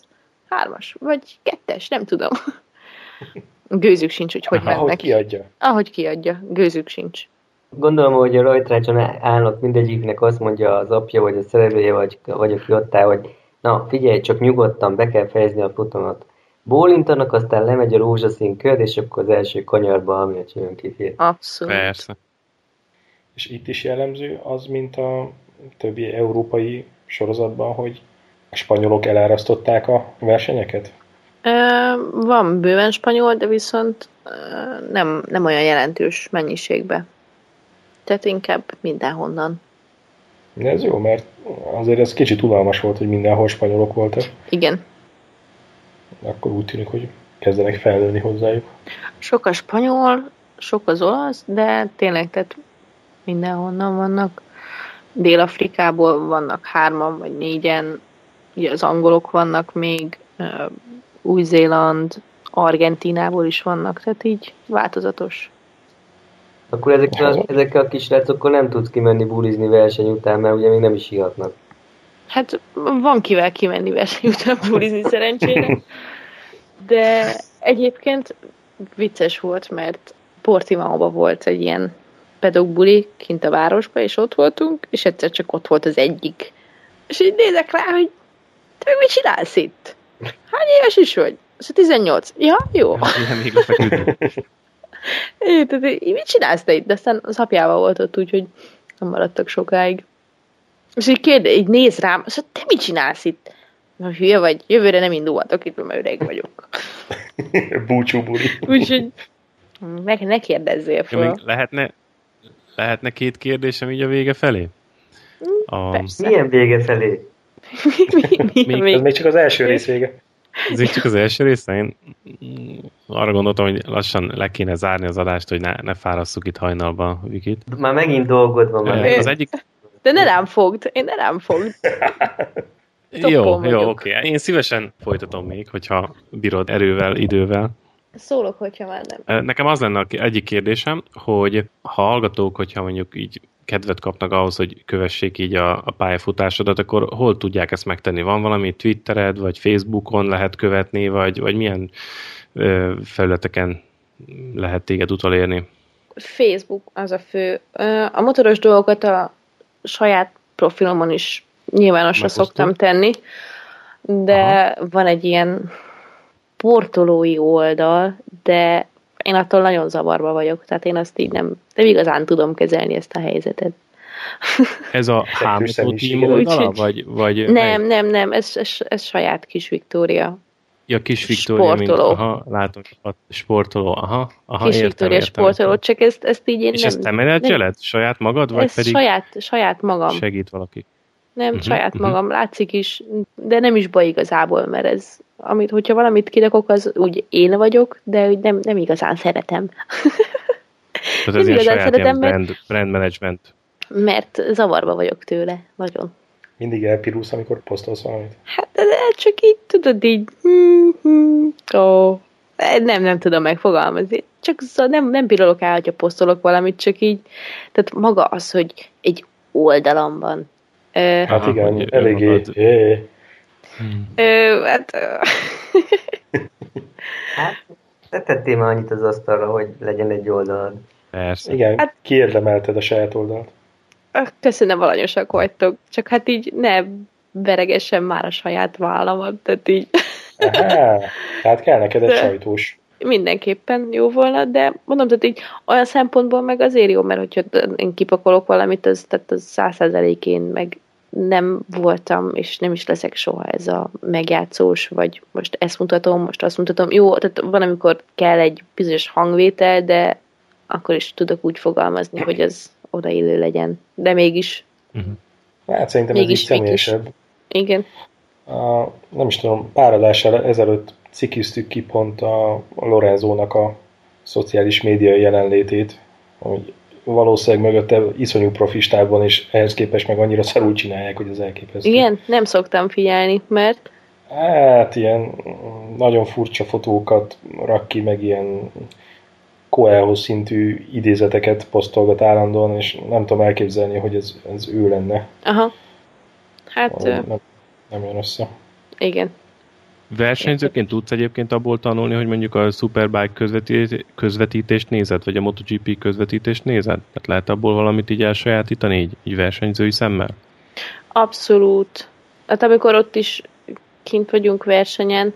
hármas, vagy kettes, nem tudom. Gőzük sincs, hogy hogy Ahogy mennek. kiadja. Ahogy kiadja, gőzük sincs. Gondolom, hogy a rajtrácson állnak mindegyiknek azt mondja az apja, vagy a szerelője, vagy, vagy aki ott áll, hogy na figyelj, csak nyugodtan, be kell fejezni a futamot. Bólintanak, aztán lemegy a rózsaszín kör, és akkor az első kanyarba, ami a csőn kifér. Abszolút. Persze. És itt is jellemző az, mint a többi európai sorozatban, hogy a spanyolok elárasztották a versenyeket? Van bőven spanyol, de viszont nem, nem olyan jelentős mennyiségbe. Tehát inkább mindenhonnan. De ez jó, mert azért ez kicsit unalmas volt, hogy mindenhol spanyolok voltak. Igen. Akkor úgy tűnik, hogy kezdenek felnőni hozzájuk. Sok a spanyol, sok az olasz, de tényleg, tehát mindenhonnan vannak. Dél-Afrikából vannak hárman vagy négyen, ugye az angolok vannak még, Új-Zéland, Argentinából is vannak, tehát így változatos. Akkor ezekkel, a, ezekkel a kisrácokkal nem tudsz kimenni bulizni verseny után, mert ugye még nem is ihatnak. Hát van kivel kimenni verseny után bulizni szerencsére, de egyébként vicces volt, mert Portimaóban volt egy ilyen pedagóguli kint a városba, és ott voltunk, és egyszer csak ott volt az egyik. És így nézek rá, hogy te mit csinálsz itt? Hány éves is vagy? Mondja, 18. Ja, jó. Nem még. É, Tehát, így, mit csinálsz te itt? De aztán az apjával volt ott, úgyhogy nem maradtak sokáig. És így kérde, így néz rám, azt mondja, te mit csinálsz itt? Na, hülye vagy, jövőre nem indulhatok itt, mert öreg vagyok. Búcsú buli. Úgyhogy ne, ne kérdezzél Ja, még lehetne, lehetne két kérdésem így a vége felé? A, Persze. Milyen vége felé? mi, mi, mi, Még- mi, Ez még csak az első rész vége. Ez így csak az első része. Én arra gondoltam, hogy lassan le kéne zárni az adást, hogy ne, ne fárasszuk itt hajnalba Vikit. Már megint dolgod van. Már Az egyik... De ne rám fogd, én ne rám fogd. Toppon Jó, jó, oké. Én szívesen folytatom még, hogyha bírod erővel, idővel. Szólok, hogyha már nem. Nekem az lenne egyik kérdésem, hogy ha hallgatók, hogyha mondjuk így kedvet kapnak ahhoz, hogy kövessék így a, a pályafutásodat, akkor hol tudják ezt megtenni? Van valami Twittered, vagy Facebookon lehet követni, vagy, vagy milyen ö, felületeken lehet téged utolérni? Facebook az a fő. A motoros dolgokat a saját profilomon is nyilvánosra Megosztod? szoktam tenni, de Aha. van egy ilyen portolói oldal, de én attól nagyon zavarba vagyok, tehát én azt így nem, nem igazán tudom kezelni ezt a helyzetet. Ez a személyiséged. Team oldala, vagy, vagy Nem, nem, nem, ez, ez, ez saját kis Viktória. Ja, kis Viktória, mint, Sportoló. aha, látom, a sportoló, aha, aha, Kis értem, Viktória értem, sportoló, értem. csak ezt, ezt így én És nem... ezt te menedzseled? Saját magad, vagy ez pedig saját, saját magam. segít valaki? Nem, uh-huh, saját mhm. magam, látszik is, de nem is baj igazából, mert ez, amit, hogyha valamit kirakok, az úgy én vagyok, de úgy nem, nem igazán szeretem, Tehát ez Nem ilyen igazán szeretem, mert- brand, brand management. mert zavarba vagyok tőle, nagyon. Mindig elpirulsz, amikor posztolsz valamit. Hát de csak így, tudod, így, hmm, ó, nem, nem tudom megfogalmazni. Csak szóval nem, nem pirulok el, hogyha posztolok valamit, csak így, tehát maga az, hogy egy oldalamban. Ö, Hát igen, eléggé. É, Ö, hát, ö, Hát, te tettél már annyit az asztalra, hogy legyen egy oldalad. Persze. Igen, hát, kiérdemelted a saját oldalt. Köszönöm, alanyosak vagytok. Csak hát így ne veregessen már a saját vállamat, tehát így... Aha, tehát kell neked egy De- sajtós. mindenképpen jó volna, de mondom, tehát így olyan szempontból meg azért jó, mert hogyha én kipakolok valamit, az, tehát az száz százalékén meg nem voltam, és nem is leszek soha ez a megjátszós, vagy most ezt mutatom, most azt mutatom. Jó, tehát van, amikor kell egy bizonyos hangvétel, de akkor is tudok úgy fogalmazni, hogy az odaillő legyen. De mégis, Hát szerintem ez így Mégis mégis. személyesebb. igen. A, nem is tudom, pár adással ezelőtt cikiztük ki pont a, a Lorenzónak a szociális média jelenlétét, hogy valószínűleg mögötte iszonyú profistában, és ehhez képest meg annyira szarul csinálják, hogy az elképesztő. Igen, nem szoktam figyelni, mert Hát ilyen nagyon furcsa fotókat rak ki, meg ilyen Coelho szintű idézeteket posztolgat állandóan, és nem tudom elképzelni, hogy ez, ez ő lenne. aha, hát ö, Nem, nem jön össze. igen. Versenyzőként tudsz egyébként abból tanulni, hogy mondjuk a Superbike közvetít- közvetítést nézed, vagy a MotoGP közvetítést nézed? Tehát lehet abból valamit így elsajátítani, így, így versenyzői szemmel? Abszolút. Hát amikor ott is kint vagyunk versenyen,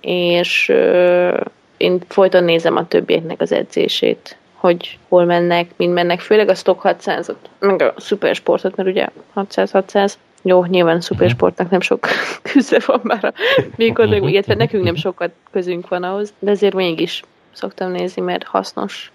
és ö, én folyton nézem a többieknek az edzését, hogy hol mennek, mind mennek, főleg a Stock 600-ot, meg a Supersportot, mert ugye 600-600, jó, nyilván a Supersportnak nem sok köze van már a Békodnak, illetve nekünk nem sokat közünk van ahhoz, de azért mégis szoktam nézni, mert hasznos.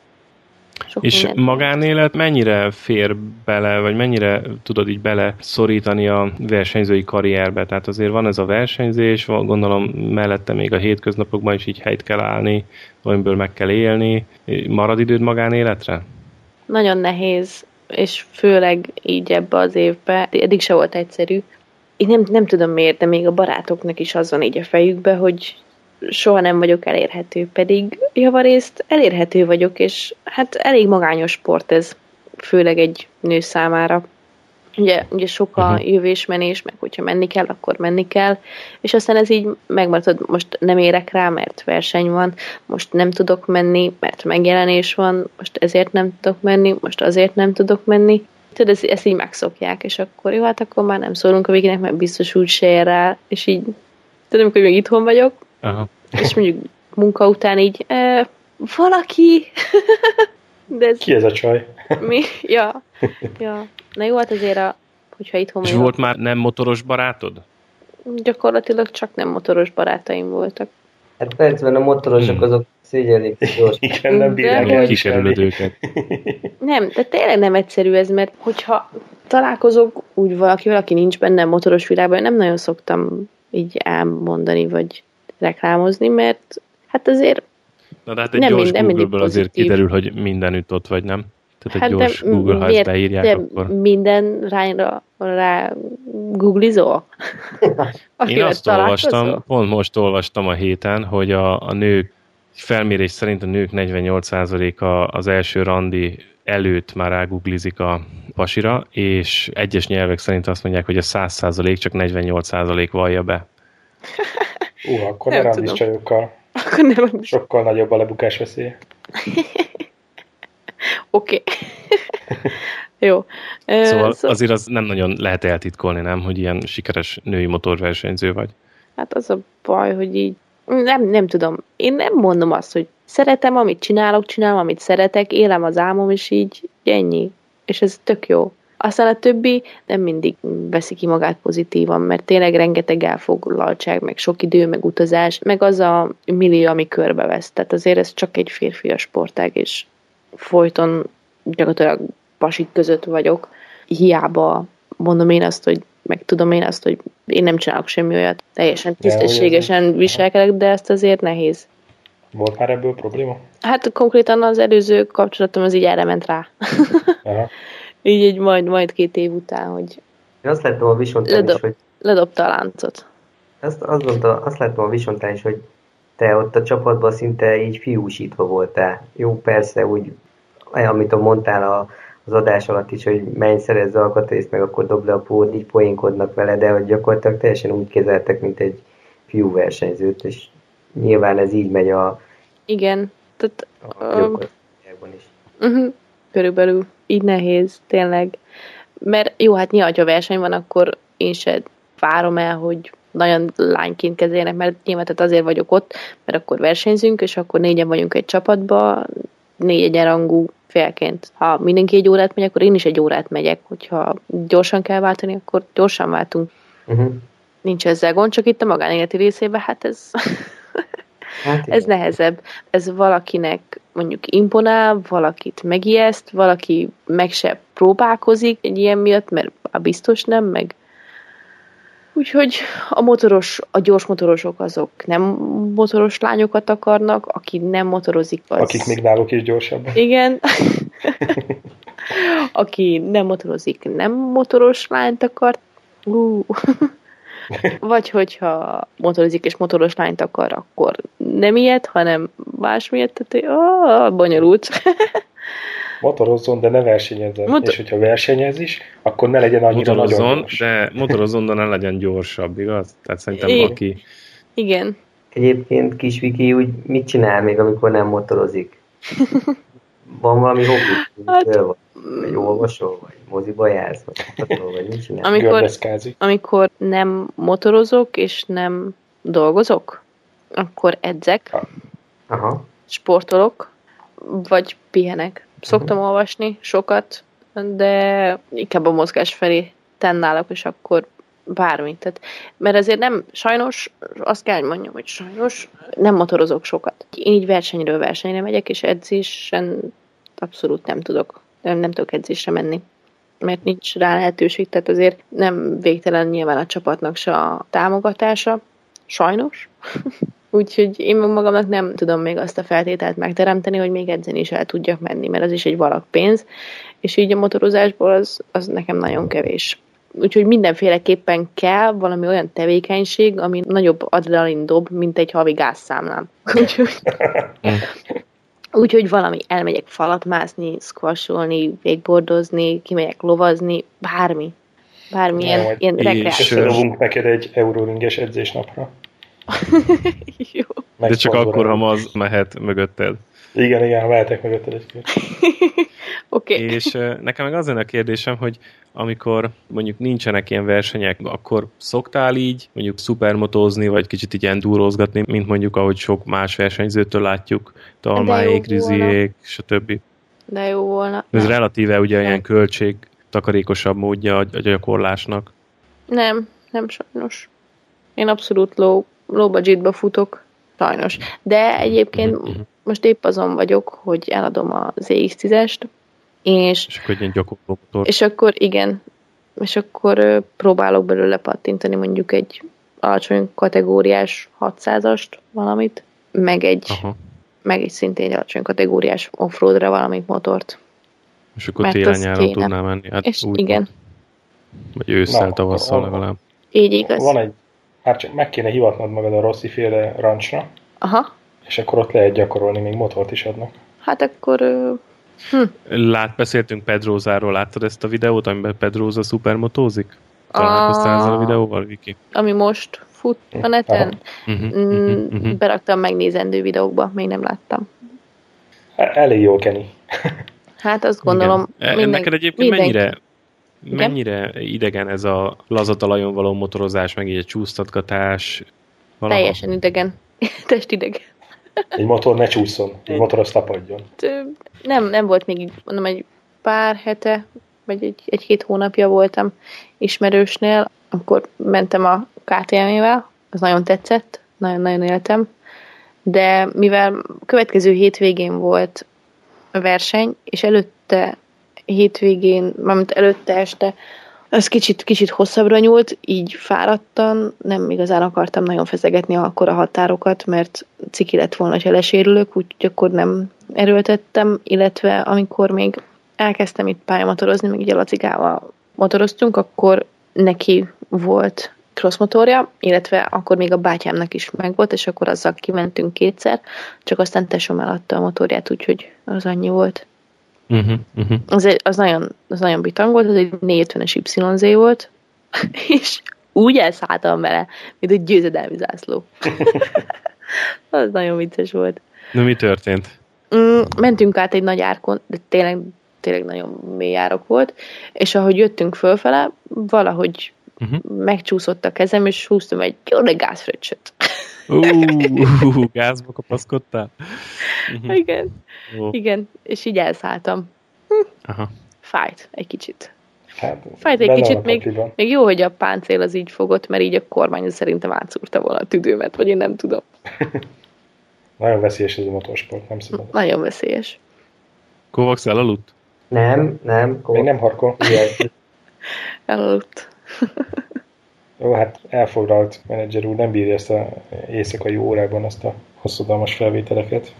Sok És mindent. magánélet mennyire fér bele, vagy mennyire tudod így bele szorítani a versenyzői karrierbe? Tehát azért van ez a versenyzés, gondolom mellette még a hétköznapokban is így helyt kell állni, amiből meg kell élni. Marad időd magánéletre? nagyon nehéz, és főleg így ebbe az évbe, eddig se volt egyszerű. Én nem, nem tudom miért, de még a barátoknak is az van így a fejükbe, hogy soha nem vagyok elérhető, pedig javarészt elérhető vagyok, és hát elég magányos sport ez, főleg egy nő számára. Ugye, ugye sok a Mhm. jövésmenés, meg hogyha menni kell, akkor menni kell, és aztán ez így megmaradod, most nem érek rá, mert verseny van, most nem tudok menni, mert megjelenés van, most ezért nem tudok menni, most azért nem tudok menni. Tudod, ezt, ezt így megszokják, és akkor jó, hát akkor már nem szólunk a végének, mert biztos úgy se ér rá, és így, tudom, amikor még itthon vagyok, Aha. és mondjuk munka után így, e, valaki, de ez Ki ez a csaj? mi? Ja, ja. Na jó, hát azért, a, hogyha itthon És volt már nem motoros barátod? gyakorlatilag csak nem motoros barátaim voltak. Hát percben a motorosok Hmm. azok szégyellik gyors. Igen, nem bírják el. Kikerülöd őket. Nem, de tényleg nem egyszerű ez, mert hogyha találkozok úgy valakivel, aki nincs benne a motoros világban, nem nagyon szoktam így elmondani, vagy reklámozni, mert hát azért Na de hát egy Nem gyors minden- Google-ből azért kiderül, hogy mindenütt ott vagy, nem? Tehát egy hát gyors de Google, ha ezt miért- beírják, de akkor... minden rányra rá googlizol? Én azt találkozol? olvastam, pont most olvastam a héten, hogy a, a nők, felmérés szerint a nők 48%-a az első randi előtt már ráguglizik a pasira, és egyes nyelvek szerint azt mondják, hogy a 100% csak 48% vallja be. Ú, akkor Nem tudom. csajokkal. Akkor nem, Sokkal nagyobb a lebukás veszélye. oké. Jó. Szóval szó- azért az nem nagyon lehet eltitkolni, nem, hogy ilyen sikeres női motorversenyző vagy. Hát az a baj, hogy így nem, nem tudom. Én nem mondom azt, hogy szeretem, amit csinálok, csinálom, amit szeretek, élem az álmom, és így ennyi. És ez tök jó. Aztán a többi nem mindig veszi ki magát pozitívan, mert tényleg rengeteg elfoglaltság, meg sok idő, meg utazás, meg az a millió, ami körbevesz. Tehát azért ez csak egy férfias sportág, és folyton gyakorlatilag pasik között vagyok. Hiába mondom én azt, hogy meg tudom én azt, hogy én nem csinálok semmi olyat, teljesen tisztességesen viselkedek, de ezt azért nehéz. Volt már ebből probléma? Hát konkrétan az előző kapcsolatom az így erre ment rá. Aha. így egy majd, majd két év után, hogy Én azt láttam a visontán is, Ledob. hogy ledobta a láncot. azt, azt, mondta, azt láttam a visontán is, hogy te ott a csapatban szinte így fiúsítva voltál. Jó, persze, úgy, amit a mondtál a, az adás alatt is, hogy menj, szerezz alkatrészt, meg akkor dobd le a pót, így poénkodnak vele, de hogy gyakorlatilag teljesen úgy kezeltek, mint egy fiú versenyzőt, és nyilván ez így megy a Igen. Tehát, A Ö, bürokráciákban is. uh-huh, körülbelül így nehéz, tényleg. Mert jó, hát nyilván, ha verseny van, akkor én se várom el, hogy nagyon lányként kezeljenek, mert nyilván tehát azért vagyok ott, mert akkor versenyzünk, és akkor négyen vagyunk egy csapatba, négy egyenrangú félként. Ha mindenki egy órát megy, akkor én is egy órát megyek, hogyha gyorsan kell váltani, akkor gyorsan váltunk. Uh-huh. Nincs ezzel gond, csak itt a magánéleti részében, hát ez, Hát ez nehezebb. Ez valakinek mondjuk imponál, valakit megijeszt, valaki meg se próbálkozik egy ilyen miatt, mert biztos nem, meg Úgyhogy a motoros, a gyors motorosok azok nem motoros lányokat akarnak, aki nem motorozik, az... Akik még náluk is gyorsabbak. Igen. aki nem motorozik, nem motoros lányt akar. Uh. Vagy hogyha motorozik és motoros lányt akar, akkor nem ilyet, hanem másmilyet, tehát ah, bonyolult. Motorozzon, de ne versenyezzen. Motor- És hogyha versenyez is, akkor ne legyen annyira nagyon Motorozzon, gyors. de motorozzon, de ne legyen gyorsabb, igaz? Tehát szerintem I- aki... Igen. Egyébként kis Viki úgy mit csinál még, amikor nem motorozik? Van valami hobbi? Hát- vagy olvasol, vagy moziba jársz, vagy kutatol, vagy mit csinál? Amikor, amikor nem motorozok és nem dolgozok, akkor edzek, Aha. sportolok, vagy pihenek. Szoktam uh-huh. olvasni sokat, de inkább a mozgás felé tennálok, és akkor bármi. Tehát, mert azért nem, sajnos, azt kell, mondjam, hogy sajnos nem motorozok sokat. Én így versenyről versenyre megyek, és edzésen abszolút nem tudok, nem, nem tudok edzésre menni mert nincs rá lehetőség, tehát azért nem végtelen nyilván a csapatnak se a támogatása, sajnos. Úgyhogy én magamnak nem tudom még azt a feltételt megteremteni, hogy még edzeni is el tudjak menni, mert az is egy valak pénz, és így a motorozásból az, az nekem nagyon kevés. Úgyhogy mindenféleképpen kell valami olyan tevékenység, ami nagyobb adrenalin dob, mint egy havi gázszámlám. Úgyhogy, úgyhogy valami, elmegyek falat mászni, squasholni, wakeboardozni, kimegyek lovazni, bármi. Bármilyen Ja, ilyen és- rekreációs. Összedobunk neked egy euróringes edzésnapra. Jó. De csak akkor, ha Maz mehet mögötted. Igen, igen, vehetek meg egy kört. Oké. Okay. És nekem meg az lenne a kérdésem, hogy amikor mondjuk nincsenek ilyen versenyek, akkor szoktál így mondjuk szupermotózni, vagy kicsit így endurozgatni, mint mondjuk ahogy sok más versenyzőtől látjuk, Talmáék. Riziék, stb. De jó volna. Ez Nem. relatíve ugye ilyen költség takarékosabb módja a a gyakorlásnak. Nem, nem sajnos. Én abszolút low, low budgetba futok, sajnos. De egyébként Mhm. most épp azon vagyok, hogy eladom az EX10-est, és, És akkor egy ilyen és akkor igen, és akkor próbálok belőle pattintani mondjuk egy alacsony kategóriás 600-ast valamit, meg egy, Aha. meg egy szintén egy alacsony kategóriás offroadra valamit motort. És akkor Mert az télen-nyáron kéne. tudnál menni. Hát és úgy igen, Vagy ősszel, tavasszal legalább. így igaz. Van egy, hát csak meg kéne hivatnod magad a Rossi féle rancsra, Aha, és akkor ott lehet gyakorolni, még motort is adnak. hát akkor ö, Lát, beszéltünk Pedrózáról, láttad ezt a videót, amiben Pedróza szupermotózik? Találkoztál ezzel a videóval, Viki? ami most fut a neten, Uh-huh, Mm, uh-huh, uh-huh. beraktam megnézendő videókba, még nem láttam. E- Elég jól keni. Hát azt gondolom, Igen. E- minden, Neked egyébként mindenki- mennyire, Igen? mennyire idegen ez a lazatalajon való motorozás, meg így a csúsztatgatás? Valaha? Teljesen idegen. Testidegen. Egy motor ne csúszson, egy motor azt tapadjon. Nem, nem volt még így, mondom, egy pár hete, vagy egy, egy-két hónapja voltam ismerősnél, akkor mentem a KTM-ével, az nagyon tetszett, nagyon-nagyon éltem, de mivel következő hétvégén volt a verseny, és előtte hétvégén, mármint előtte este, az kicsit, kicsit hosszabbra nyúlt, így fáradtan, nem igazán akartam nagyon feszegetni akkor a határokat, mert ciki lett volna, ha lesérülök, úgyhogy akkor nem erőltettem, illetve amikor még elkezdtem itt pályamotorozni, még így a Lacigával motoroztunk, akkor neki volt cross motorja, illetve akkor még a bátyámnak is megvolt, és akkor azzal kimentünk kétszer, csak aztán tesóm eladta a motorját, úgyhogy az annyi volt. Uh-huh, uh-huh. Az, egy, az, nagyon, az nagyon bitang volt, az egy 450-es YZ volt, és úgy elszálltam vele, mint egy győzedelmi zászló. az nagyon vicces volt. Na mi történt? Mm, mentünk át egy nagy árkon, de tényleg, tényleg nagyon mély árok volt, és ahogy jöttünk fölfele, valahogy Uh-huh. megcsúszott a kezem, és húztam egy jó gázfröccsöt. Uh, gázba kapaszkodtál? Uh-huh. Igen, Jó. igen, és így elszálltam. Aha. Fájt egy kicsit. Hát, Fájt egy kicsit, még, még jó, hogy a páncél az így fogott, mert így a kormány szerintem átszúrta volna a tüdőmet, vagy én nem tudom. Nagyon veszélyes ez a motorsport, nem szabad. Nagyon veszélyes. Kovacs elaludt? Nem, nem. Még nem harkol. Elaludt. Jó, hát elfoglalt menedzser úr nem bírja ezt a éjszakai órában azt a hosszadalmas felvételeket.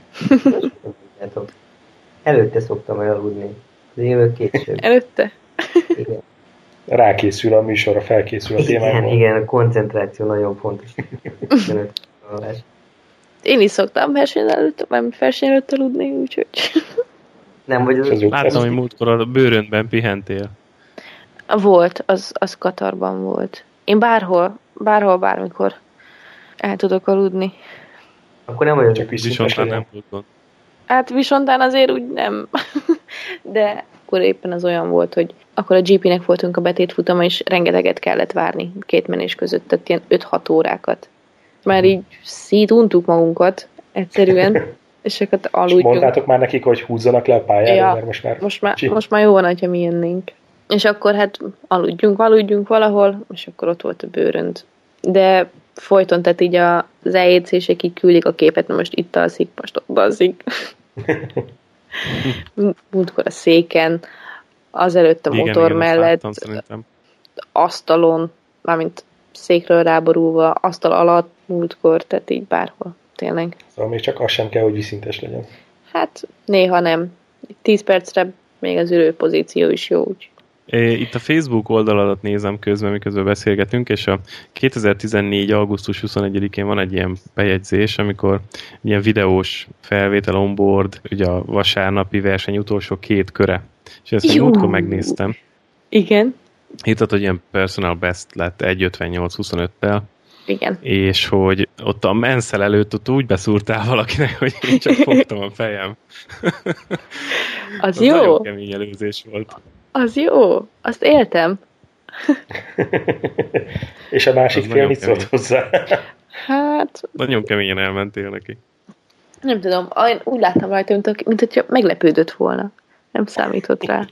Előtte szoktam elaludni. Az jövök később. Előtte? Igen. Rákészül a műsorra, felkészül a Igen, témáról. igen, a koncentráció nagyon fontos. Én is szoktam verseny előtt, vagy verseny előtt aludni, úgyhogy... Nem, vagy az. Láttam, hogy múltkor a bőröndben pihentél. Volt, az, az Katarban volt. Én bárhol, bárhol, bármikor el tudok aludni. akkor nem vagyok. Csak Viszont nem gond. Hát viszont azért úgy nem. De akkor éppen az olyan volt, hogy akkor a GP-nek voltunk a betétfutama, és rengeteget kellett várni két menés között, tehát ilyen 5-6 órákat. Már így szétuntuk magunkat egyszerűen, és akkor És aludjunk. mondtátok már nekik, hogy húzzanak le a pályára, Ja, mert most már... Most már, most már jó van, ha mi jönnénk. És akkor hát aludjunk, aludjunk valahol, és akkor ott volt a bőrönd. De folyton, tehát így a, az EJC-sek így küldik a képet, na most itt alszik, most ott alszik. Múltkor a széken, azelőtt a Igen, motor igen, mellett, láttam, asztalon, mármint székről ráborulva, asztal alatt, múltkor, tehát így bárhol, tényleg. Szóval még csak az sem kell, hogy viszintes legyen. Hát néha nem. 10 percre még az ülő pozíció is jó, úgy. Itt a Facebook oldaladat nézem közben, miközben beszélgetünk, és a 2014. augusztus 21-én van egy ilyen bejegyzés, amikor ilyen videós felvétel onboard, ugye a vasárnapi verseny utolsó két köre. És ezt Jú. múltkor megnéztem. Igen, Hittad, hogy ilyen personal best lett 1.58-25-tel, igen. és hogy ott a menszel előtt ott úgy beszúrtál valakinek, hogy én csak fogtam a fejem. Az, Az jó, nagyon kemény előzés volt. Az jó. Azt éltem. És a másik Az fél nagyon mit szólt kemény. hozzá? Hát, Nagyon keményen elmentél neki. nem tudom, én úgy láttam rajta, mint, mint hogyha meglepődött volna. Nem számított rá.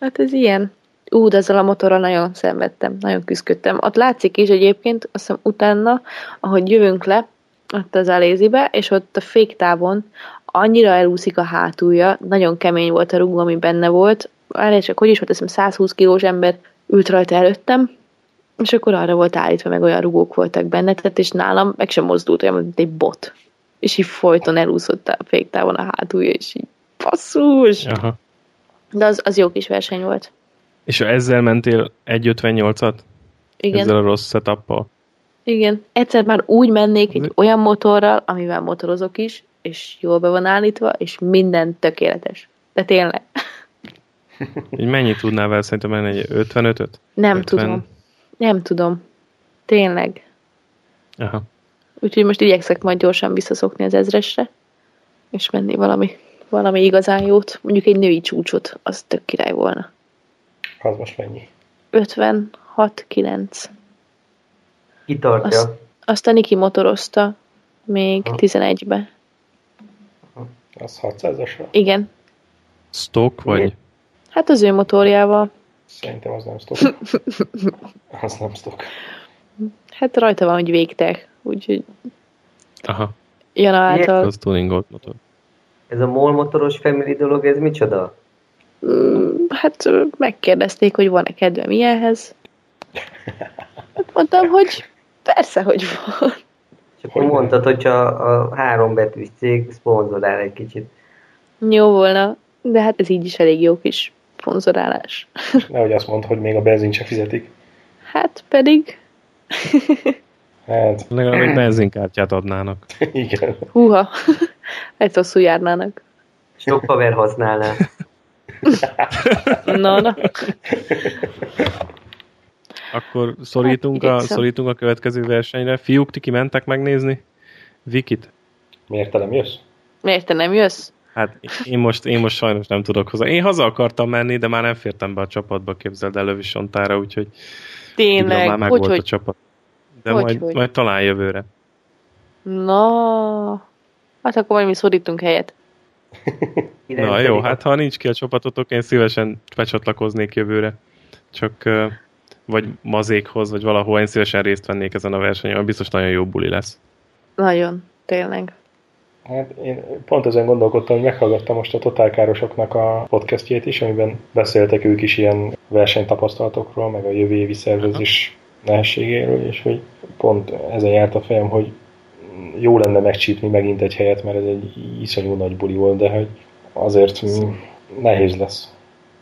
Hát ez ilyen. Ú, de ezzel a motorral nagyon szenvedtem, nagyon küzdöttem. Ott látszik is egyébként, azt hiszem utána, ahogy jövünk le, ott az Alézibe, és ott a féktávon annyira elúszik a hátulja, nagyon kemény volt a rugó, ami benne volt. Várjál csak, hogy is volt, azt hiszem 120 kilós ember ült rajta előttem, és akkor arra volt állítva, meg olyan rugók voltak benne, tehát és nálam meg sem mozdult olyan, mint egy bot. És így folyton elúszott a féktávon a hátulja, és így basszus! Aha. De az, az jó kis verseny volt. És ezzel mentél 1.58-at? Igen. Ezzel a rossz setuppal? Igen. Egyszer már úgy mennék egy olyan motorral, amivel motorozok is, és jól be van állítva, és minden tökéletes. De tényleg. Így mennyit tudnál vele szerintem menni? Egy 55-öt? Nem 50? tudom. Nem tudom. Tényleg. Aha. Úgyhogy most igyekszek majd gyorsan visszaszokni az ezresre, és menni valami, valami igazán jót. Mondjuk egy női csúcsot, az tök király volna. Az most mennyi? 56-9. Kitartja. Azt, azt a Niki motorozta még Ha. 11-be. Az 600-asra? Igen. Stock vagy? Hát az ő motorjával. Szerintem az nem stock. az nem stock. Hát rajta van, hogy végtek. Úgyhogy Aha. Jana által Az tuningolt motor. Ez a MOL motoros family dolog, ez micsoda? Mm, hát megkérdezték, hogy van-e kedvem ilyenhez. Hát mondtam, hogy persze, hogy van. És akkor Hogy mondtad, hogyha a három betűs cég szponzorál egy kicsit. Jó volna, de hát ez így is elég jó kis szponzorálás. Nehogy azt mondd, hogy még a benzin se fizetik. Hát pedig, Hát, Legalább egy benzinkártyát adnának. igen. húha, egy rosszul járnának. Sok haver használná. Na, na. Akkor szorítunk, Hát, a, szorítunk a következő versenyre. Fiúk, ti kimentek megnézni? Vikit? Miért te nem jössz? Miért te nem jössz? Hát én most, én most sajnos nem tudok hozzá. Én haza akartam menni, de már nem fértem be a csapatba, képzeld el Lövisontára, úgyhogy Tényleg, már meg hogy, volt hogy? a csapat. De Hogy, majd, hogy? majd talán jövőre. Na, hát akkor majd mi szorítunk helyet. Na jó, hát ha nincs ki a csapatotok, én szívesen becsatlakoznék jövőre. Csak vagy mazékhoz, vagy valahol én szívesen részt vennék ezen a versenyen, mert biztos nagyon jó buli lesz. Nagyon, tényleg. Hát én pont ezen gondolkodtam, hogy meghallgattam most a totálkárosoknak a podcastjét is, amiben beszéltek ők is ilyen versenytapasztalatokról, meg a jövő évi szervezés nehézségéről, és hogy pont ezen járt a fejem, hogy jó lenne megcsípni megint egy helyet, mert ez egy iszonyú nagy buli volt, de hogy azért nehéz lesz.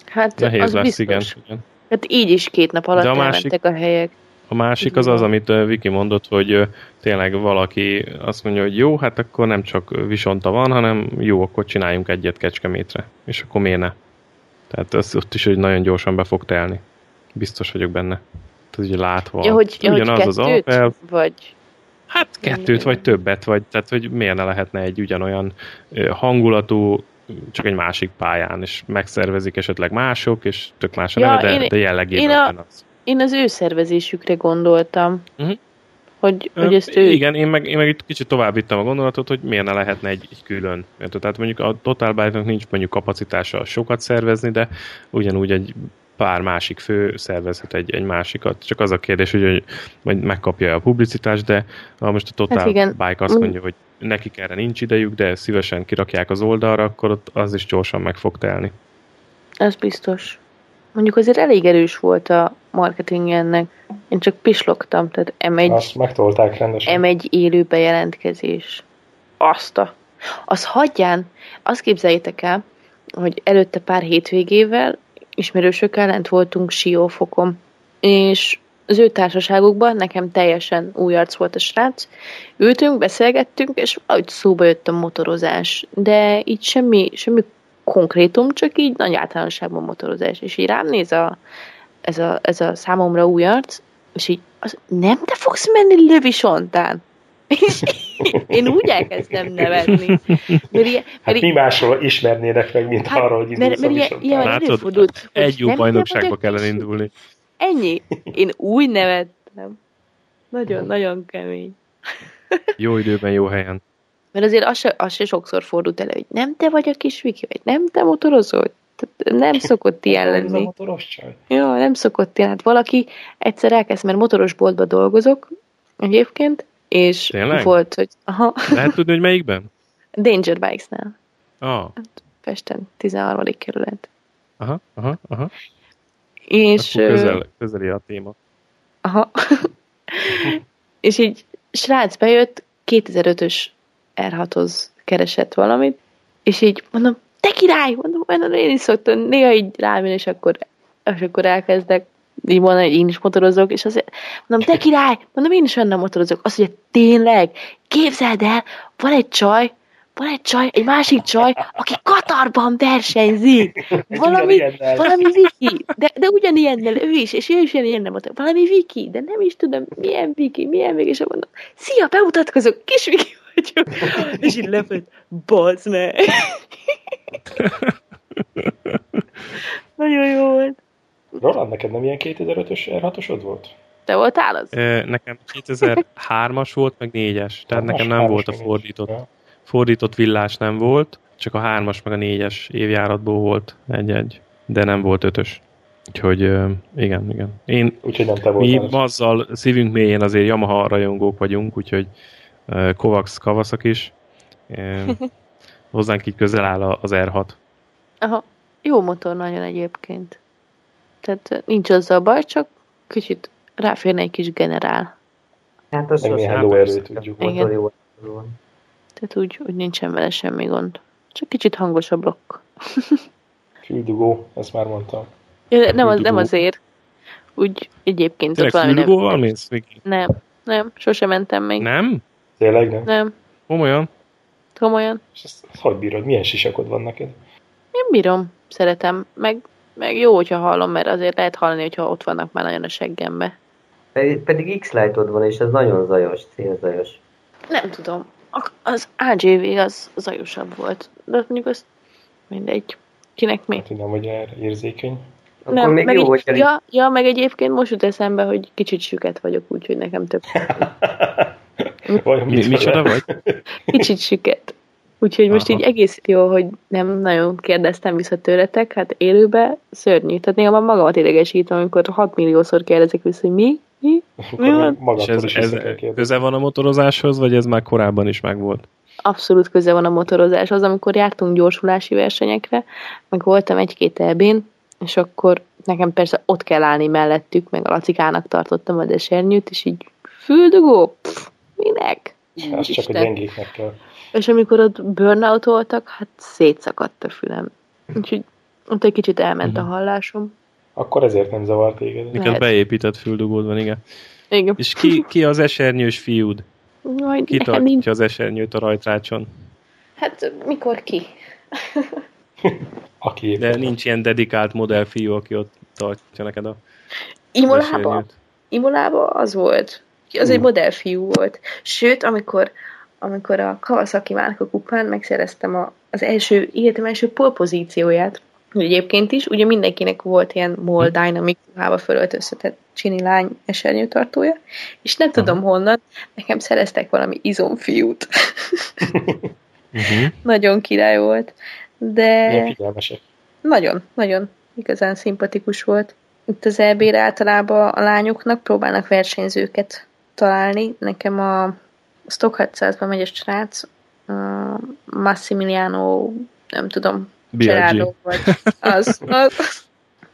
Hát Nehéz az lesz, biztos. igen. Hát így is két nap alatt De a másik- a helyek. A másik az az, amit Viki mondott, hogy tényleg valaki azt mondja, hogy jó, hát akkor nem csak visonta van, hanem jó, akkor csináljunk egyet Kecskemétre. És akkor miért ne? Tehát az ott is hogy nagyon gyorsan be fog telni. Biztos vagyok benne. Tehát ugye látva. Ja, hogy, ja, hogy ugyanaz az kettőt? alapelv, Vagy... Hát kettőt vagy többet, vagy tehát hogy miért ne lehetne egy ugyanolyan hangulatú, csak egy másik pályán, és megszervezik esetleg mások, és tök más Ja, neve, de, én- de jellegében én a- ugyanaz. Én az ő szervezésükre gondoltam. Mhm. Hogy, Ö, hogy ezt ő... Igen, én meg, én meg itt kicsit tovább vittem a gondolatot, hogy miért ne lehetne egy, egy külön. Érted? Tehát mondjuk a Total Bike-nak nincs mondjuk kapacitása sokat szervezni, de ugyanúgy egy pár másik fő szervezhet egy, egy másikat. Csak az a kérdés, hogy, hogy majd megkapja a publicitást, de ha most a Total Hát igen. Bike azt Mm. mondja, hogy nekik erre nincs idejük, de szívesen kirakják az oldalra, akkor ott az is gyorsan meg fog telni. Ez biztos. Mondjuk azért elég erős volt a marketing ennek. Én csak pislogtam, tehát M1, Azt megtolták rendesen. M1 élő bejelentkezés. Azt a... Az hagyján, azt képzeljétek el, hogy előtte pár hétvégével ismerősökkel lent voltunk Siófokon, és az ő társaságukban nekem teljesen új arc volt a srác. Ültünk, beszélgettünk, és valahogy szóba jött a motorozás. De így semmi, semmi konkrétum, csak így nagy általánosságban motorozás. És így rám néz a, ez, a, ez a számomra új arc, és így az, nem te fogsz menni Lövisontán? És én úgy elkezdtem nevetni. Mert ilyen, Hát mert, mi másról ismernének meg, mint Hát, arról, hogy mert, indulsz mert a ilyen, ilyen előfordult. Egy jó bajnokságba kellene indulni. Ennyi. Én úgy nevettem. Nagyon-nagyon kemény. Jó időben, jó helyen. Mert azért az se, az se sokszor fordult elő, hogy nem te vagy a kis Viki, vagy nem te motorozol. Tehát nem szokott ilyen Ez a lenni. motoros csaj. Ja, nem szokott ilyen. Hát valaki egyszer elkezd, mert motoros boltba dolgozok egyébként, és Tényleg? volt, hogy aha, Lehet tudni, hogy melyikben? Danger Bikes-nál, Ah, Pesten, 13. kerület. aha, aha, aha. És, Akkor közel, közeli a téma. Aha. és így srác bejött, 2005-ös R6-hoz keresett valamit, és így mondom, te király! Mondom, mondom én is szoktam néha így rám és akkor, és akkor elkezdek így mondani, hogy én is motorozok, és azért mondom, te király! Mondom, én is olyan motorozok. Azt mondja, tényleg, képzeld el, van egy csaj, van egy csaj, egy másik csaj, aki Katarban versenyzik. Valami, valami Viki, de, de ugyanilyennel ő is, és ő is ugyanilyennel volt. Valami Viki, de nem is tudom, milyen Viki, milyen Viki, és mondom, szia, bemutatkozok, kis Viki. És így lefett, bazd meg. Nagyon jó volt. Roland, neked nem ilyen 2005-ös R6-osod volt? Te voltál az? Nekem 2003-as volt, meg 4-es. Tehát nekem nem volt a fordított. Ja. Fordított villás nem volt, csak a 3-as meg a 4-es évjáratból volt egy-egy, de nem volt ötös. Úgyhogy ö, igen, igen. Én, Úgyhogy nem te mi voltál. az. azzal szívünk mélyén azért Yamaha rajongók vagyunk, úgyhogy Kovacs Kawasaki is. Hozzánk így közel áll az R6. Aha. Jó motor nagyon egyébként. Tehát nincs azzal baj, csak kicsit ráférne egy kis generál. Hát az Meg sosem tudjuk. Igen. jó van. Tehát úgy, úgy nincsen vele semmi gond. Csak kicsit hangos a blokk. Füldugó, ezt már mondtam. Ja, nem, az, nem azért. Úgy egyébként ott Tényleg valami füldugóval nem... mész? Nem, nem, sosem mentem még. Nem? Tényleg nem? Nem, Komolyan? komolyan. És ezt, ezt hogy bírod? Milyen sisakod van neked? Én bírom, szeretem. Meg, meg jó, hogyha hallom, mert azért lehet hallani, hogyha ott vannak már nagyon a seggembe. Pedig, pedig X-Lite-od van, és ez nagyon zajos, célzajos. Nem tudom. Az AGV az zajosabb volt. De mondjuk az mindegy. Kinek mi? Hát, hogy nem vagy erre érzékeny. Akkor nem, még meg jó, egy, hogy ja, ja, meg egyébként most jut eszembe, hogy kicsit süket vagyok, úgyhogy nekem több. Vajon Mi, mit micsoda vagy? Kicsit süket. Úgyhogy most Aha. így egész jó, hogy nem nagyon kérdeztem vissza tőletek, hát élőbe szörnyű. Tehát néha már magamat idegesítem, amikor 6 milliószor kérdezek vissza, hogy mi? Mi? Mi van? És ez, ez köze van a motorozáshoz, vagy ez már korábban is megvolt? Abszolút köze van a motorozáshoz. Amikor jártunk gyorsulási versenyekre, meg voltam egy-két elbén, és akkor nekem persze ott kell állni mellettük, meg a Lacikának tartottam a desernyőt, és így füldugó? Pff, minek? Ez csak a Isten. gyengéknek kell. És amikor ott burnout voltak, hát szétszakadt a fülem. Úgyhogy ott egy kicsit elment a hallásom. Akkor ezért nem zavart téged. Ne. Neked beépített füldugód van, igen. Igen. És ki, ki az esernyős fiúd? Majd Ki nekem nincs. tartja az esernyőt a rajtrácson? Hát mikor ki? Aki éppen. De nincs ilyen dedikált modellfiú, aki ott tartja neked a Imolában? Imolában az volt. Az egy modellfiú volt. Sőt, amikor, amikor a Kawasaki márka kupán megszereztem a, az első, életem első polpozícióját, egyébként is, ugye mindenkinek volt ilyen MOL Dynamic ruhába fölöltöztetett csini lány esernyőtartója, és nem tudom honnan, nekem szereztek valami izomfiút. Uh-huh. nagyon király volt, de... Nagyon, nagyon igazán szimpatikus volt. Itt az EB-re általában a lányoknak próbálnak versenyzőket találni. Nekem a Stock 600-ban megy a srác, a Massimiliano, nem tudom, Gerardo vagy. Az, az.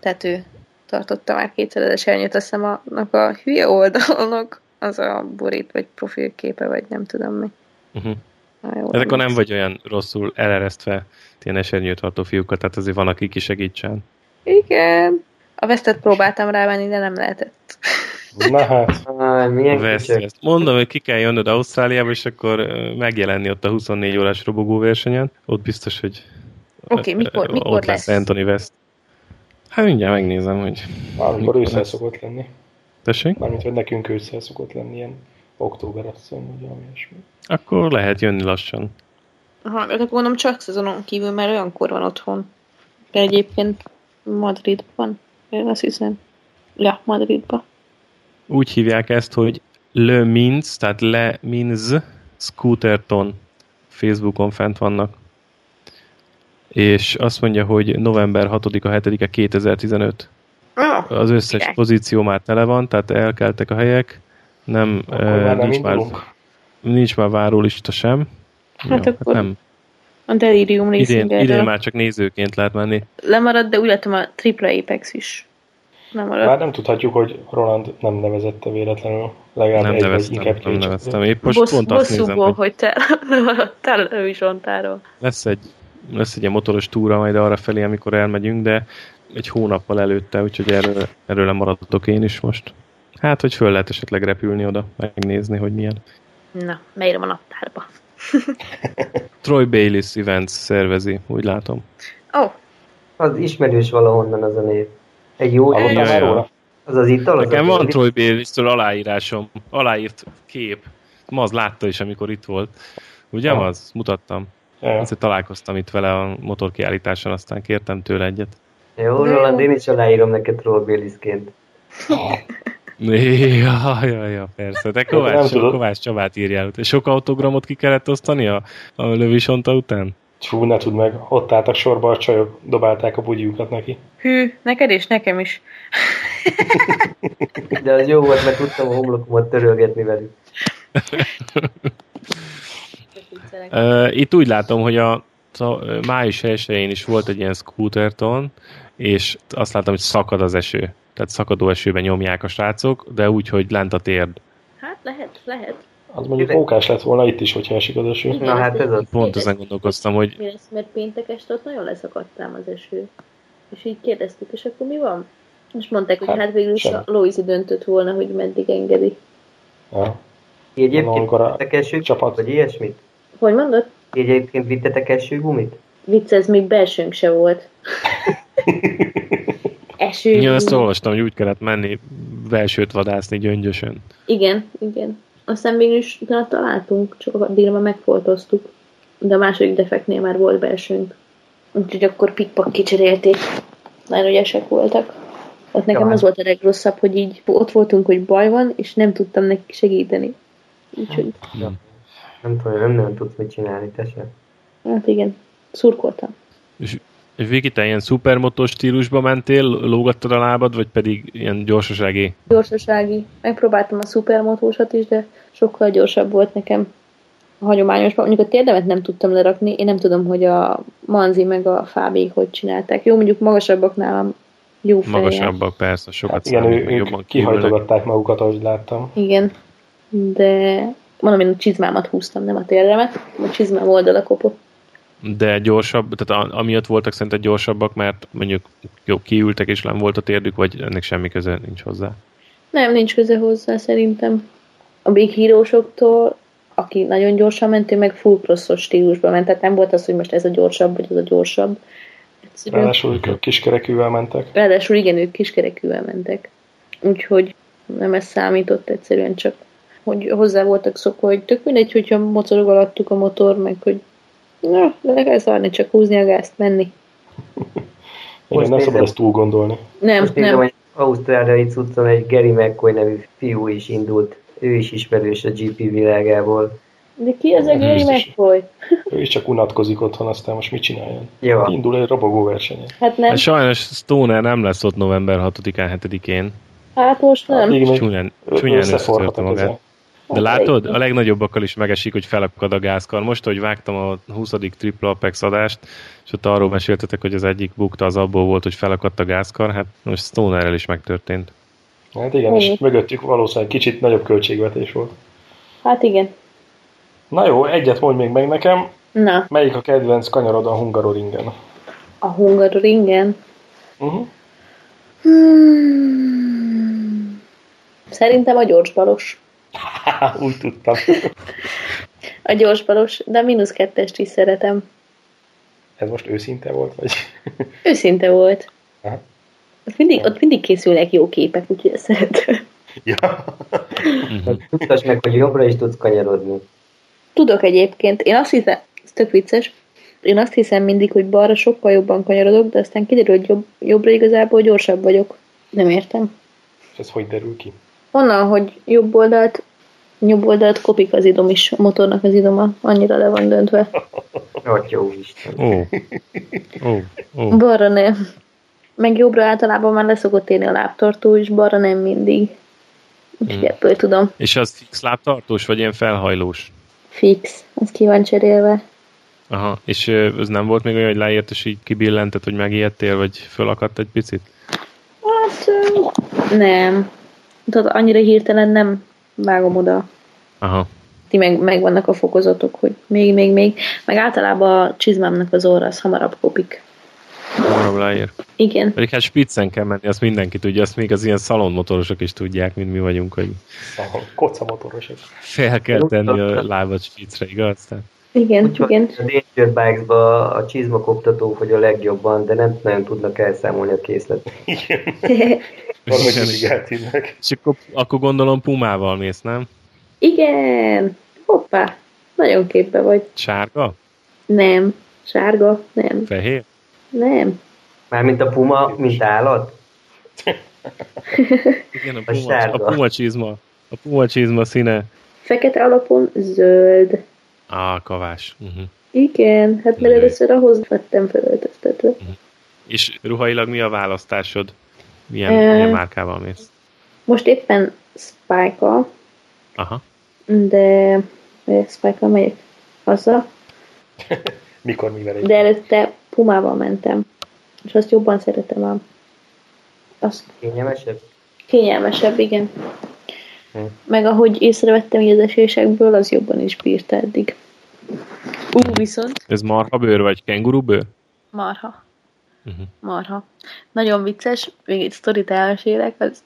Tehát ő tartotta már kétszer az esernyőt, azt hiszem annak a hülye oldalnak az a borít, vagy profilképe, vagy nem tudom mi. Uh-huh. Jó, akkor nem vagy olyan rosszul eleresztve ilyen esernyőt tartó fiúkat, tehát azért van, aki kisegítsen. Igen. A vesztet próbáltam rávenni, de nem lehetett. Na hát, milyen Vesz, ezt. Mondom, hogy ki kell jönnöd Ausztráliába, és akkor megjelenni ott a 24 órás robogó versenyen. Ott biztos, hogy Oké, mikor- ö, mikor ott lesz? Anthony West. Hát mindjárt megnézem, hogy amikor Mikor ősszel szokott lenni. tessék. Mármint, hogy nekünk ősszel szokott lenni ilyen október, hiszem, vagy valami ilyesmi. Akkor lehet jönni lassan. Aha, de akkor mondom csak szezonon kívül, mert olyankor van otthon. De egyébként Madridban. Én azt hiszem. Ja, Madridban. Úgy hívják ezt, hogy Le Mins, tehát Le Mins Scooterton Facebookon fent vannak. És azt mondja, hogy november 6-a, 7-e 2015. Oh, Az összes király. pozíció már tele van, tehát elkeltek a helyek. Nem, Akkor eh, már nincs, már, indulunk. nincs már várólista sem. Hát Jó, akkor nem. a Delirium Idén, idén már csak nézőként lehet menni. lemaradt, de úgy látom a Triple Apex is. Nem maradt. Már nem tudhatjuk, hogy Roland nem nevezette véletlenül. Legalább Nem egy, vagy neveztem, inkább nem neveztem. Épp most Bossz, pont azt nézem, hogy hogy te lemaradtál ő is ontáról. lesz egy, lesz egy ilyen motoros túra majd arra felé, amikor elmegyünk, de egy hónappal előtte, úgyhogy erről, erről lemaradtok én is most. Hát, hogy föl lehet esetleg repülni oda, megnézni, hogy milyen. Na, beírom a naptárba. Troy Bayliss Events szervezi, úgy látom. Ó, oh, Az ismerős valahonnan az a név. Egy jó Hallottál Ja, már ja. róla? Az az ital? Az Nekem az van Troy Bayliss-től aláírásom, aláírt kép. Ma az látta is, amikor itt volt. Ugye, Ah. az? Mutattam. Egyszer találkoztam itt vele a motorkiállításon, aztán kértem tőle egyet. Jó, Roland, én is aláírom neked Troll Béliszként. Ja, ja, ja, persze. De Kovács. Kovács Csabát írjál. Sok autogramot ki kellett osztani a, a lövisonta után? Fú, ne tudd meg, ott álltak sorba a csajok, dobálták a bugyiukat neki. hű, neked és nekem is. De az jó volt, mert tudtam a homlokomat törölgetni velük. Itt úgy látom, hogy a, a május 1 is volt egy ilyen scooterton, és azt láttam, hogy szakad az eső. Tehát szakadó esőben nyomják a srácok, de úgy, hogy lent a térd. Hát lehet, lehet. Az mondjuk mókás lett volna itt is, hogyha esik az eső. Igen. Na hát ez az. Pont ezen gondolkoztam, hogy Mi lesz, mert péntek este ott nagyon leszakadtám az eső. És így kérdeztük, és akkor mi van? És mondták, hogy Hát, hát végül is a Loisi döntött volna, hogy meddig engedi. Ja. Ti egyébként Amikor a vittetek eső csapat- vagy ilyesmit? Hogy mondod? Ti egyébként vittetek esőgumit? Vicc, ez még belsőnk se volt. Eső. ja, ezt olvastam, hogy úgy kellett menni belsőt vadászni gyöngyösön. Igen, igen. Aztán mégis utána találtunk, csak addigra már megfoltoztuk. De a második defektnél már volt belsőnk. Úgyhogy akkor pikpak kicserélték. Nagyon ügyesek voltak. Ott nekem Jó. az volt a legrosszabb, hogy így ott voltunk, hogy baj van, és nem tudtam neki segíteni. Úgyhogy, Nem tudom, nem nagyon tudsz mit csinálni, te sem. hát igen, szurkoltam. És Viki, te ilyen szupermotós stílusba mentél, lógattad a lábad, vagy pedig ilyen gyorsasági? Gyorsasági. Megpróbáltam a szupermotósat is, de sokkal gyorsabb volt nekem a hagyományosban. Mondjuk a térdemet nem tudtam lerakni, én nem tudom, hogy a Manzi meg a Fábi hogy csinálták. Jó, mondjuk magasabbak nálam jó fejjel. Magasabbak, persze, sokat Hát igen, számít, ő, jobban kihajtogatták magukat, ahogy láttam. Igen, de mondom, én a csizmámat húztam, nem a térdemet. A csizmám oldala kopott. De gyorsabb, tehát amiatt voltak szerinted gyorsabbak, mert mondjuk jó, kiültek és nem volt a térdük, vagy ennek semmi köze nincs hozzá. Nem, nincs köze hozzá szerintem. A Big hírósoktól, aki nagyon gyorsan ment, ő meg full crossos stílusban ment, tehát nem volt az, hogy most ez a gyorsabb, vagy az a gyorsabb. Egyszerűen, Ráadásul ők kiskerekűvel mentek. ráadásul igen, ők kiskerekűvel mentek. Úgyhogy nem ez számított egyszerűen csak, hogy hozzá voltak szokva, hogy tök mindegy, hogyha mocorog alattuk a motor, meg hogy na, le kell szarni, csak húzni a gázt, menni. Igen, nem szabad ezt túl gondolni. Nem, Most nézem, nem. hogy ausztráliai cuccon egy Gary McCoy nevű fiú is indult. Ő is ismerős a GP világából. De ki az a Gary. McCoy? Ő is csak unatkozik otthon, aztán most mit csináljon? Ja, Indul egy robogó versenyen. Hát nem. Hát sajnos Stoner nem lesz ott november 6-án, 7-én. Hát most nem. Még Csúnyán, csúnyán a magát. keze. De látod, a legnagyobbakkal is megesik, hogy felakad a gázkar. Most, hogy vágtam a 20. Triple Apex adást, és ott arról meséltetek, hogy az egyik bukta az abból volt, hogy felakadt a gázkar, hát most Stonerrel is megtörtént. Hát igen, és Igen. mögöttük valószínűleg kicsit nagyobb költségvetés volt. Hát igen. Na jó, egyet mondj még meg nekem. Na, Melyik a kedvenc kanyarod a Hungaroringen? a Hungaroringen. Uh-huh. Hmm. Szerintem a gyorsbalos. Úgy tudtam. A gyorsbalos, de a mínusz kettest is szeretem. Ez most őszinte volt? Vagy? Őszinte volt. Aha. Ott mindig, ott mindig készülnek jó képek, úgyhogy ezt szeretem. ja. Mutasd meg, hogy jobbra is tudsz kanyarodni. Tudok egyébként, én azt hiszem, ez tök vicces, én azt hiszem mindig, hogy balra sokkal jobban kanyarodok, de aztán kiderül, hogy jobb, jobbra igazából gyorsabb vagyok. Nem értem. És ez hogy derül ki? Onnan, hogy jobb oldalt, jobb oldalt kopik az idom is, a motornak az idoma, annyira le van döntve. Atya Isten. Ó, ó, ó. Balra nem. Meg jobbra általában már leszokott érni a lábtartó, és balra nem mindig. Úgyhogy Hmm. ebből tudom. És az fix lábtartós, vagy ilyen felhajlós? Fix. Az ki van cserélve. Aha, és ez nem volt még olyan, hogy leért, és így kibillentett, hogy megijedtél, vagy fölakadt egy picit? Hát nem. Tehát annyira hirtelen nem vágom oda. Aha. Ti meg, megvannak a fokozatok, hogy még, még, még. Meg általában a csizmámnak az orra az hamarabb kopik. Hamarabb leér. Igen. Pedig hát spiccen kell menni, azt mindenki tudja, azt még az ilyen szalonmotorosok is tudják, mint mi vagyunk, hogy Szóval kocamotorosok. fel kell tenni a lábad spiccre, igaz? Tehát Igen, Úgy van, igen. a Danger Bikes-ba a csizmakoptatók, hogy a legjobban, de nem nagyon tudnak elszámolni a készlet. Igen. És akkor, akkor gondolom Pumával mész, nem? igen. Hoppá. Nagyon képbe vagy. Sárga? Nem. Sárga? Nem. Fehér? Nem. Mármint a puma, mint állat? Igen, a A puma, sárga. a puma csizma. A puma csizma színe. Fekete alapon zöld. Á, kavás. Uh-huh. Igen, hát mert először ahhoz vettem felöltöztetve. És ruhailag mi a választásod? Milyen, Ö. milyen márkával mész? Most éppen spike Aha. de eh, spike megyek haza, Mikor mivel egy... de előtte pumával mentem, és azt jobban szeretem ám. Az Kényelmesebb? kényelmesebb, igen. Hm. Meg ahogy észrevettem így az esésekből, az jobban is bírta eddig. Ú, viszont Ez marha bőr vagy kenguru bőr? marha. Uh-huh. Marha. Nagyon vicces, még egy sztorit elmesélek, az,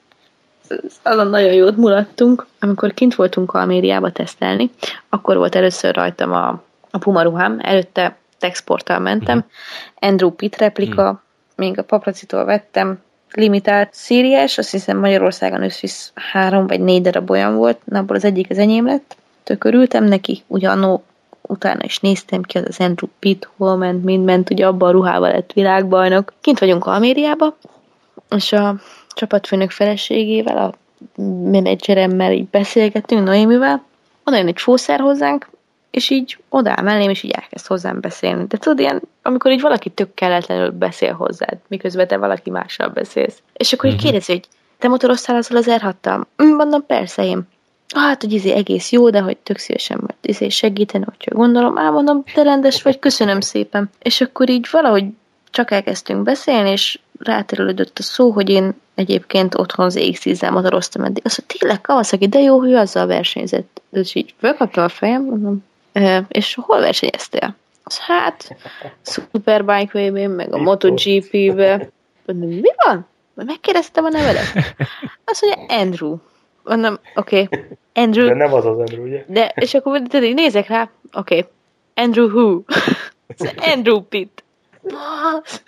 az, azon nagyon jót mulattunk. Amikor kint voltunk Almériába tesztelni, akkor volt először rajtam a, a Puma ruhám, előtte Texporttal mentem, Andrew Pitt replika, még a papracitól vettem, limitált. Szíriás, azt hiszem Magyarországon összvisz három vagy négy darab olyan volt, abból az egyik az enyém lett, tök örültem neki, ugyanó utána is néztem ki, az az Andrew Pitt, hol ment, mind ment, ugye abban a ruhával lett világbajnok. Kint vagyunk Almériába, és a csapatfőnök feleségével, a menedzseremmel így beszélgettünk, Noémivel, oda jön egy fószer hozzánk, és így odáll mellém, és így elkezd hozzám beszélni. De tudod, ilyen, amikor így valaki tök kelletlenül beszél hozzád, miközben te valaki mással beszélsz. És akkor így Mhm. kérdezi, hogy te motoroztál azzal az r Mondom, persze én. Hát, hogy izé egész jó, de hogy tök szívesen majd izé segíteni, hogyha gondolom. Á, mondom, te rendes vagy, köszönöm szépen. És akkor így valahogy csak elkezdtünk beszélni, és ráterülődött a szó, hogy én egyébként otthon az X10-zel motoroztam eddig. Azt mondta, tényleg Kawasaki, de jó, hogy azzal versenyzett. És így fölkapta a fejem, mondom, "E, és hol versenyeztél? Az hát, Superbike vb meg a MotoGP-be. Mi van? Megkérdeztem a nevedet. Azt mondja, Andrew. Mondom, oké, okay. Andrew, De nem az az Andrew, ugye? de, és akkor tudod, így nézek rá, oké, okay. Andrew who? Andrew Pitt. Basz!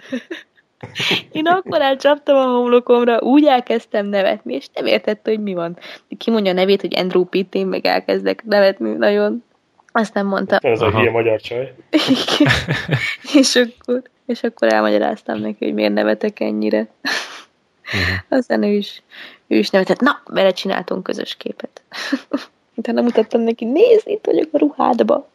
Én akkor elcsaptam a homlokomra, úgy elkezdtem nevetni, és nem értette, hogy mi van. Kimondja a nevét, hogy Andrew Pitt, én meg elkezdek nevetni nagyon. Azt nem mondta. Ez a hülye magyar csaj. És, akkor, és akkor elmagyaráztam neki, hogy miért nevetek ennyire. Aztán ő is, ő is nevetett. Na, vele csináltunk közös képet. Utána mutattam neki, nézd, itt vagyok a ruhádba.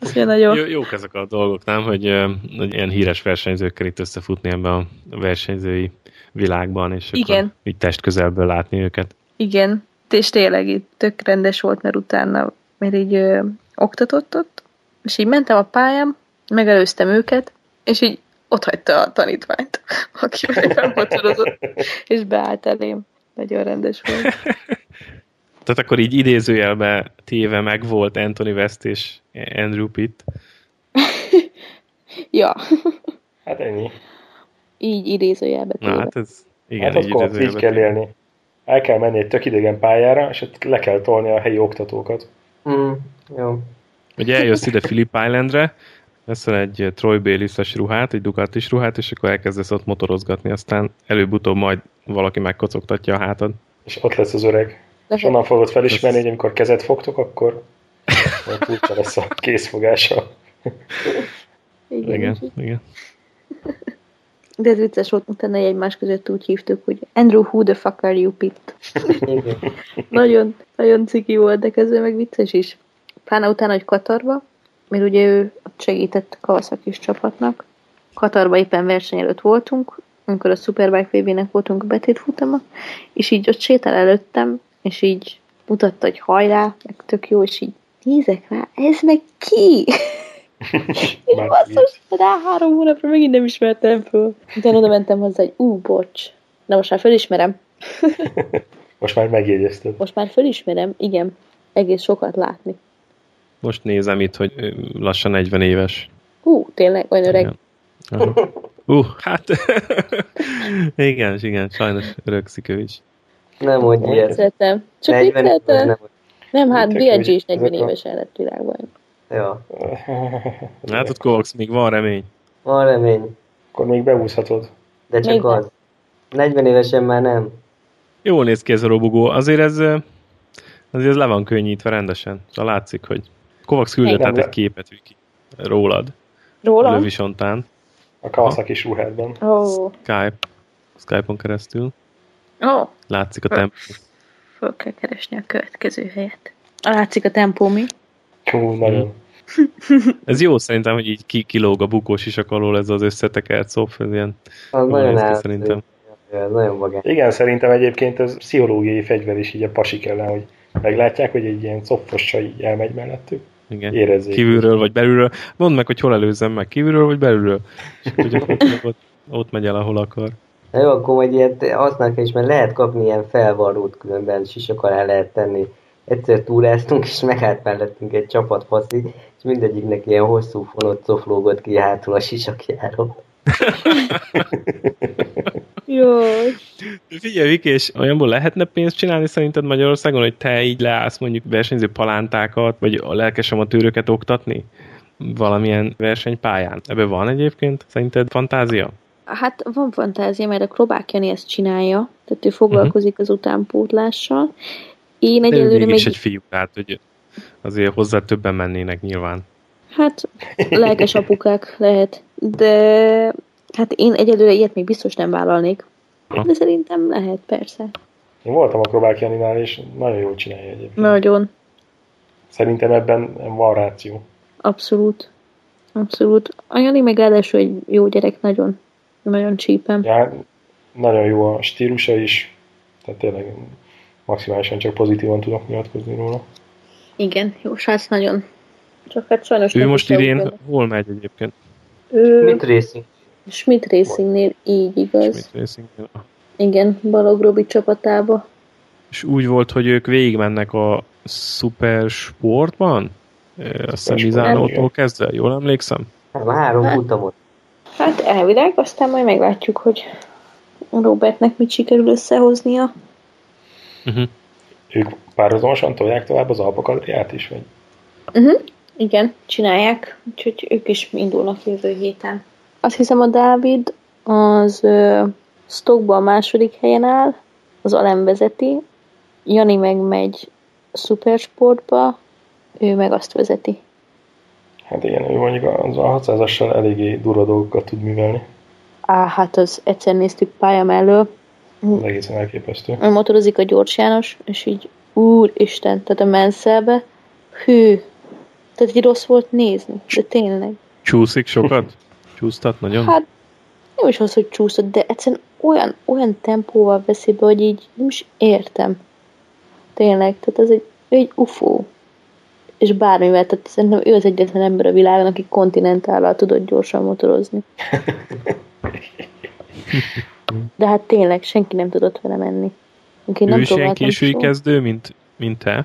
Mondja, nagyon. Jó, jók ezek a dolgok, nem? Hogy, hogy ilyen híres versenyzőkkel itt összefutni ebben a versenyzői világban, és Igen. akkor így test közelből látni őket. Igen, és tényleg itt tök rendes volt, mert utána, mert így ö, oktatott ott, és így mentem a pályám, megelőztem őket, és így ott hagyta a tanítványt, aki felmotorozott, és beállt elém. Nagyon rendes volt. Tehát akkor így idézőjelbe téve meg volt Anthony West és Andrew Pitt. Ja, Hát ennyi. így idézőjelbe Na téve. hát ez igen, hát így így kell élni. El kell menni egy tök idegen pályára, és ott le kell tolni a helyi oktatókat. Mm, jó. Ugye eljössz ide Phillip Islandre, veszel egy Troy Bayliss-es ruhát, egy Ducatis ruhát, és akkor elkezdesz ott motorozgatni, aztán előbb-utóbb majd valaki megkocogtatja a hátad. És ott lesz az öreg. És Lehet. onnan fogod felismerni, hogy amikor kezet fogtok, akkor furcsa lesz a készfogása. Igen, Igen, igen. De ez vicces volt, utána egymás között úgy hívtuk, hogy Andrew, who the fuck are you, Pitt? Nagyon, nagyon ciki volt, de közben meg vicces is. Pláne utána, hogy Katarba, mert ugye ő segített a Kawasaki csapatnak. Katarba éppen verseny előtt voltunk, amikor a Superbike VB-nek voltunk a betétfutama, és így ott sétál előttem, és így mutatta, hogy hajrá, meg tök jó, és így nézek rá, ez meg ki? Már basszus, rá három hónapra megint nem ismertem föl. Utána oda mentem hozzá, hogy ú, bocs. Na most már fölismerem. Most már megjegyezted. Most már fölismerem, igen. Egész sokat látni. Most nézem itt, hogy lassan 40 éves. Hú, tényleg, olyan öreg. Igen. Uh, hát igen, igen, sajnos öregszik ő is. Nem mondj ilyet. Vicceltem. Csak 40 éves vicceltem. nem. Nem, hát BLG is 40 ezek a- évesen lett világban. Ja. Látod, Kovacs, még van remény. Van remény. Akkor még beúszhatod. De csak Még az. 40 évesen már nem. Jól néz ki ez a robogó. Azért ez, azért ez le van könnyítve rendesen. Szóval látszik, hogy Kovacs küldött át egy képet Viki, rólad. Róla? Lövisontán. A Kawasaki ruhádban. Ó, oh, Skype. Skype-on keresztül. oh, Látszik a tempó. föl kell keresni a következő helyet. Látszik a tempó mi? Hú, nagyon. Ez jó szerintem, hogy így ki, kilóg a bukós isak alól ez az összetekert szop, ez ilyen Az nagyon néz ki áll. szerintem. Ez nagyon. Igen, szerintem egyébként ez pszichológiai fegyver is így a pasik ellen, hogy meglátják, hogy egy ilyen copfossa így elmegy mellettük. Igen. Érezzék. Kívülről vagy belülről. Mondd meg, hogy hol előzzem meg, kívülről vagy belülről. És akkor gyakorlatilag ott, ott megy el, ahol akar. Na jó, akkor majd ilyet használni is, mert lehet kapni ilyen felvarrót különben, sisak alá lehet tenni. Egyszer túráztunk, és megállt mellettünk egy csapat faszi, és mindegyiknek ilyen hosszú fonott coflógott ki hátul a sisakjáról. Jó. Figyelj, Viki, és olyanból lehetne pénzt csinálni szerinted Magyarországon, hogy te így leállsz mondjuk versenyző palántákat, vagy a lelkes amatőröket oktatni valamilyen versenypályán? Ebben van egyébként szerinted fantázia? Hát van fantázia, mert a Krobák Jani ezt csinálja, tehát ő foglalkozik az utánpótlással. Én egyelőre még... egy fiú, tehát hogy azért hozzá többen mennének nyilván. Hát lelkes apukák lehet, de hát én egyelőre ilyet még biztos nem vállalnék. Ha. De szerintem lehet, persze. Én voltam a Krobák Janinál, és nagyon jól csinálja egyébként. Nagyon. Szerintem ebben van ráció. Abszolút. Abszolút. A Jani meg ráadásul egy jó gyerek, nagyon, nagyon csípem. Ja, nagyon jó a stílusa is, tehát tényleg maximálisan csak pozitívan tudok nyilatkozni róla. Igen, jó srác nagyon. Csak hát sajnos Ő most idén ugrott. hol megy egyébként? Ő Mit racing? Schmidt Racingnél így igaz. Schmidt Racing. Igen, Balog Robi csapatába. És úgy volt, hogy ők végigmennek a Super Sportban? Azt hiszem Mizánótól kezdve, jól emlékszem? Hát már három Hát. futamot. Hát elvileg, aztán majd meglátjuk, hogy Robertnek mit sikerül összehoznia. Uh-huh. Ők párhuzamosan tolják tovább az Alpakadriát is, vagy? Uh-huh. Igen, csinálják, úgyhogy ők is indulnak jövő héten. Azt hiszem a Dávid az uh, Stockban a második helyen áll, az Alem vezeti, Jani meg megy Supersportba, ő meg azt vezeti. Hát igen, ő mondjuk az a 600-assal eléggé durva dolgokat tud művelni. Á, hát az egyszer néztük pálya mellől, Ez egészen elképesztő. motorozik a Gyors János, és így úristen, tehát a menszelbe, hű, tehát így rossz volt nézni, de tényleg. Csúszik sokat? Csúsztat nagyon? Hát nem is az, hogy csúszott, de egyszerűen olyan, olyan tempóval veszi be, hogy így nem is értem. Tényleg, tehát ez egy, egy ufó. És bármivel, tehát szerintem ő az egyetlen ember a világon, aki kontinentállal tudott gyorsan motorozni. De hát tényleg, senki nem tudott vele menni. Úgyhogy ő is ilyen késői soha. kezdő, mint, mint te?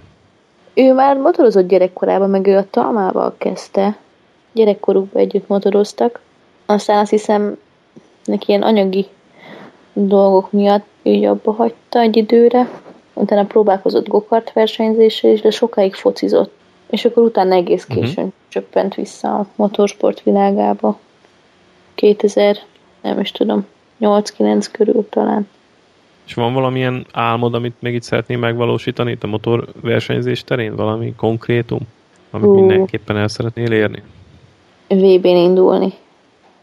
Ő már motorozott gyerekkorában, meg ő a Talmával kezdte. Gyerekkorukban együtt motoroztak. Aztán azt hiszem, neki ilyen anyagi dolgok miatt ő abba hagyta egy időre. Utána próbálkozott gokart versenyzésre is, de sokáig focizott. És akkor utána egész Mhm. későn uh-huh. csöppent vissza a motorsport világába. 2000, nem is tudom, 8-9 körül talán. És van valamilyen álmod, amit még itt szeretnél megvalósítani itt a motorversenyzés terén? Valami konkrétum, amit Hú. mindenképpen el szeretnél érni? VB-n indulni.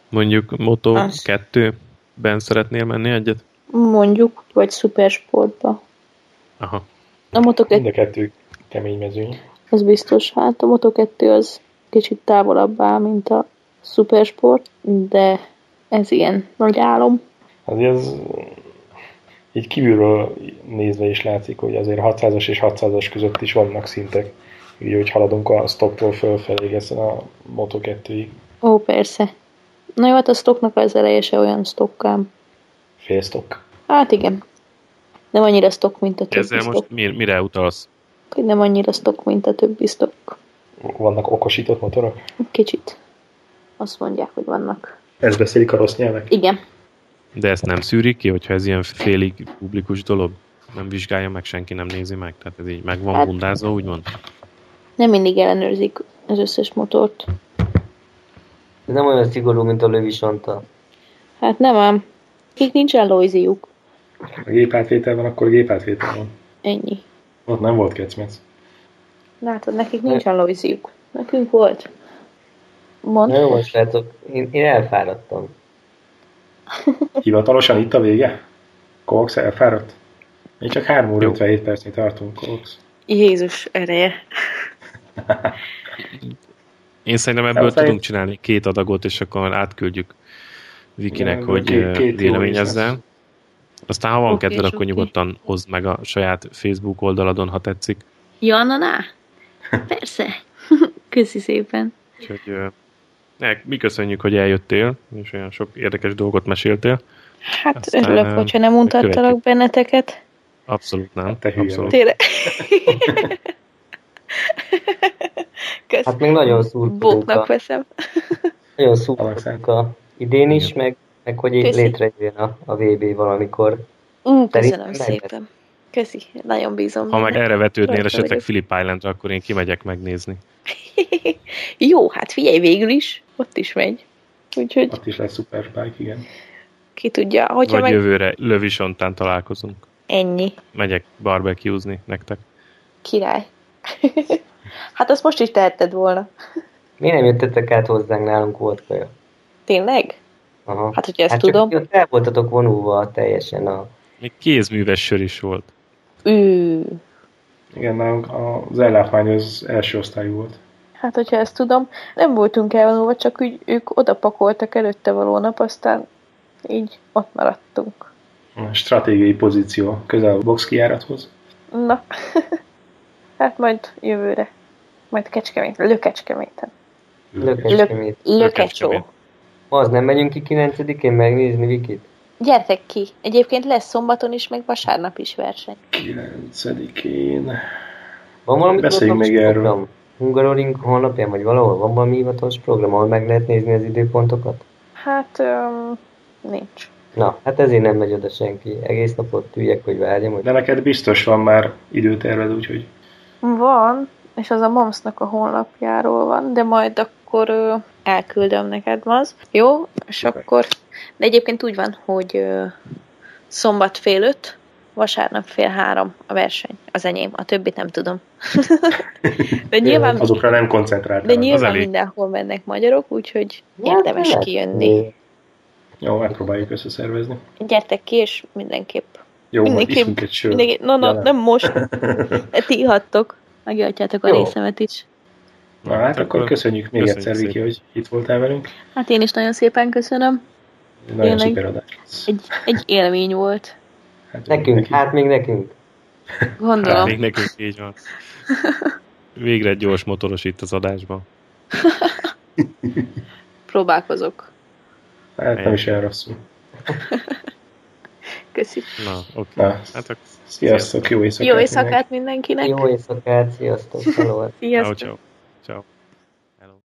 Mondjuk Moto Az. 2-ben szeretnél menni egyet? Mondjuk, vagy szupersportba. Aha. A Moto2 Mind a kettő kemény mezőny. Az biztos, hát a Moto2 az kicsit távolabb áll, mint a Supersport, de ez ilyen nagy álom. Azért ez így kívülről nézve is látszik, hogy azért 600-as és 600-as között is vannak szintek. Így, hogy haladunk a stocktól fölfelé egészen a Moto2-ig. Ó, persze. Na jó, hát a stocknak az eleje se olyan stockám. Fél stock. Hát igen. Nem annyira stock, mint a többi Ezzel most stock. mi, mire utalsz? Hogy Nem annyira stock, mint a többi stock. Vannak okosított motorok? Kicsit. Azt mondják, hogy vannak. Ez beszélik a rossz nyelvek? Igen. De ezt nem szűrik ki, hogyha ez ilyen félig publikus dolog? Nem vizsgálja meg, senki nem nézi meg? Tehát ez így meg van Hát- bundázva, úgymond? Nem mindig ellenőrzik az összes motort. Ez nem olyan szigorú, mint a lövisonta. Hát nem ám. Kik nincsen lojziuk. A gépátvétel van, akkor gépátvétel van. Ennyi. Ott nem volt kecmec. Látod, nekik nincsen lojziuk. Nekünk volt. Mond. Na jó, most srácok, én, én elfáradtam. Hivatalosan itt a vége? Cox elfáradt? Még csak 3 óra Jó. 57 percig tartunk, Cox. Jézus ereje. Én szerintem ebből Elfejt- tudunk csinálni két adagot, és akkor átküldjük Vikinek, Igen, hogy véleményezzen. Aztán, ha van Oké, kedved, akkor oké. nyugodtan hozd meg a saját Facebook oldaladon, ha tetszik. Jananá? Persze. Köszi szépen. Úgyhogy ne, mi köszönjük, hogy eljöttél, és olyan sok érdekes dolgot meséltél. Hát Aztán, örülök, hogyha nem untattalak követjük. benneteket. Abszolút nem. Te hülye Abszolút. Tényleg. Kösz. Hát még nagyon szurkolunk a, veszem. nagyon szurkolunk a idén is, meg, meg hogy így Köszi. létrejöjjön a, a VB valamikor. Mm, köszönöm szépen. Köszi, nagyon bízom. Ha meg erre vetődnél Rajta esetleg vagyok. Philip Islandra, akkor én kimegyek megnézni. Jó, hát figyelj végül is, ott is megy. Úgyhogy Ott is lesz Superbike, igen. ki tudja. Hogyha Vagy meg jövőre Lövisontán találkozunk. ennyi. Megyek barbecuezni nektek. Király. hát azt most is tehetted volna. Mi nem jöttetek át hozzánk, nálunk volt kaja. Tényleg? Aha. Hát, hogyha ezt hát tudom. Csak el voltatok vonulva teljesen a... Még kézműves sör is volt. Ű. Igen, nálunk az ellátmány az első osztályú volt. Hát, hogyha ezt tudom, nem voltunk elvonulva, csak úgy ők oda pakoltak előtte való nap, aztán így ott maradtunk. Stratégiai pozíció közel a box kijárathoz. Na, hát majd jövőre. Majd Kecskemét, Lökecskeméten. Lökecskemét. Lökecsó. Az nem megyünk ki 9-én megnézni Vikit? Gyertek ki! Egyébként lesz szombaton is, meg vasárnap is verseny. 9-én. Van valami Beszéljünk még erről. program? Hungaroring honlapján, vagy valahol van valami hivatalos program, ahol meg lehet nézni az időpontokat? Hát, um, nincs. Na, hát ezért nem megy oda senki. Egész napot üljek, hogy várjam, hogy De neked biztos van már időterved, úgyhogy Van, és az a Momsnak a honlapjáról van, de majd akkor elküldöm neked, az. Jó? És akkor... De egyébként úgy van, hogy szombat fél öt, vasárnap fél három a verseny. Az enyém, a többit nem tudom. de nyilván, azokra nem de koncentráltál. nyilván elég. mindenhol mennek magyarok, úgyhogy Hát, érdemes kijönni. Jó, megpróbáljuk összeszervezni. Gyertek ki, és mindenképp. Jó, Mindenképp- egy sört. Mindenki, no, no, Ja, nem most. De ti ihattok. Megihatjátok a Jó. részemet is. Na hát akkor köszönjük még Köszönjük egyszer, Viki, hogy itt voltál velünk. Hát én is nagyon szépen köszönöm. Nagyon Tényleg. szuper. Egy, egy élmény volt. Hát, nekünk, neki. hát még nekünk. Gondolom. Még nekünk így van. Végre egy gyors motoros itt az adásban. Próbálkozok. Hát nem is olyan rosszul. Köszi. Na, oké. Na, Hát akkor sziasztok, jó éjszakát. Jó mindenkinek. éjszakát mindenkinek. Jó éjszakát, sziasztok, hello. Sziasztok. ciao. ciao.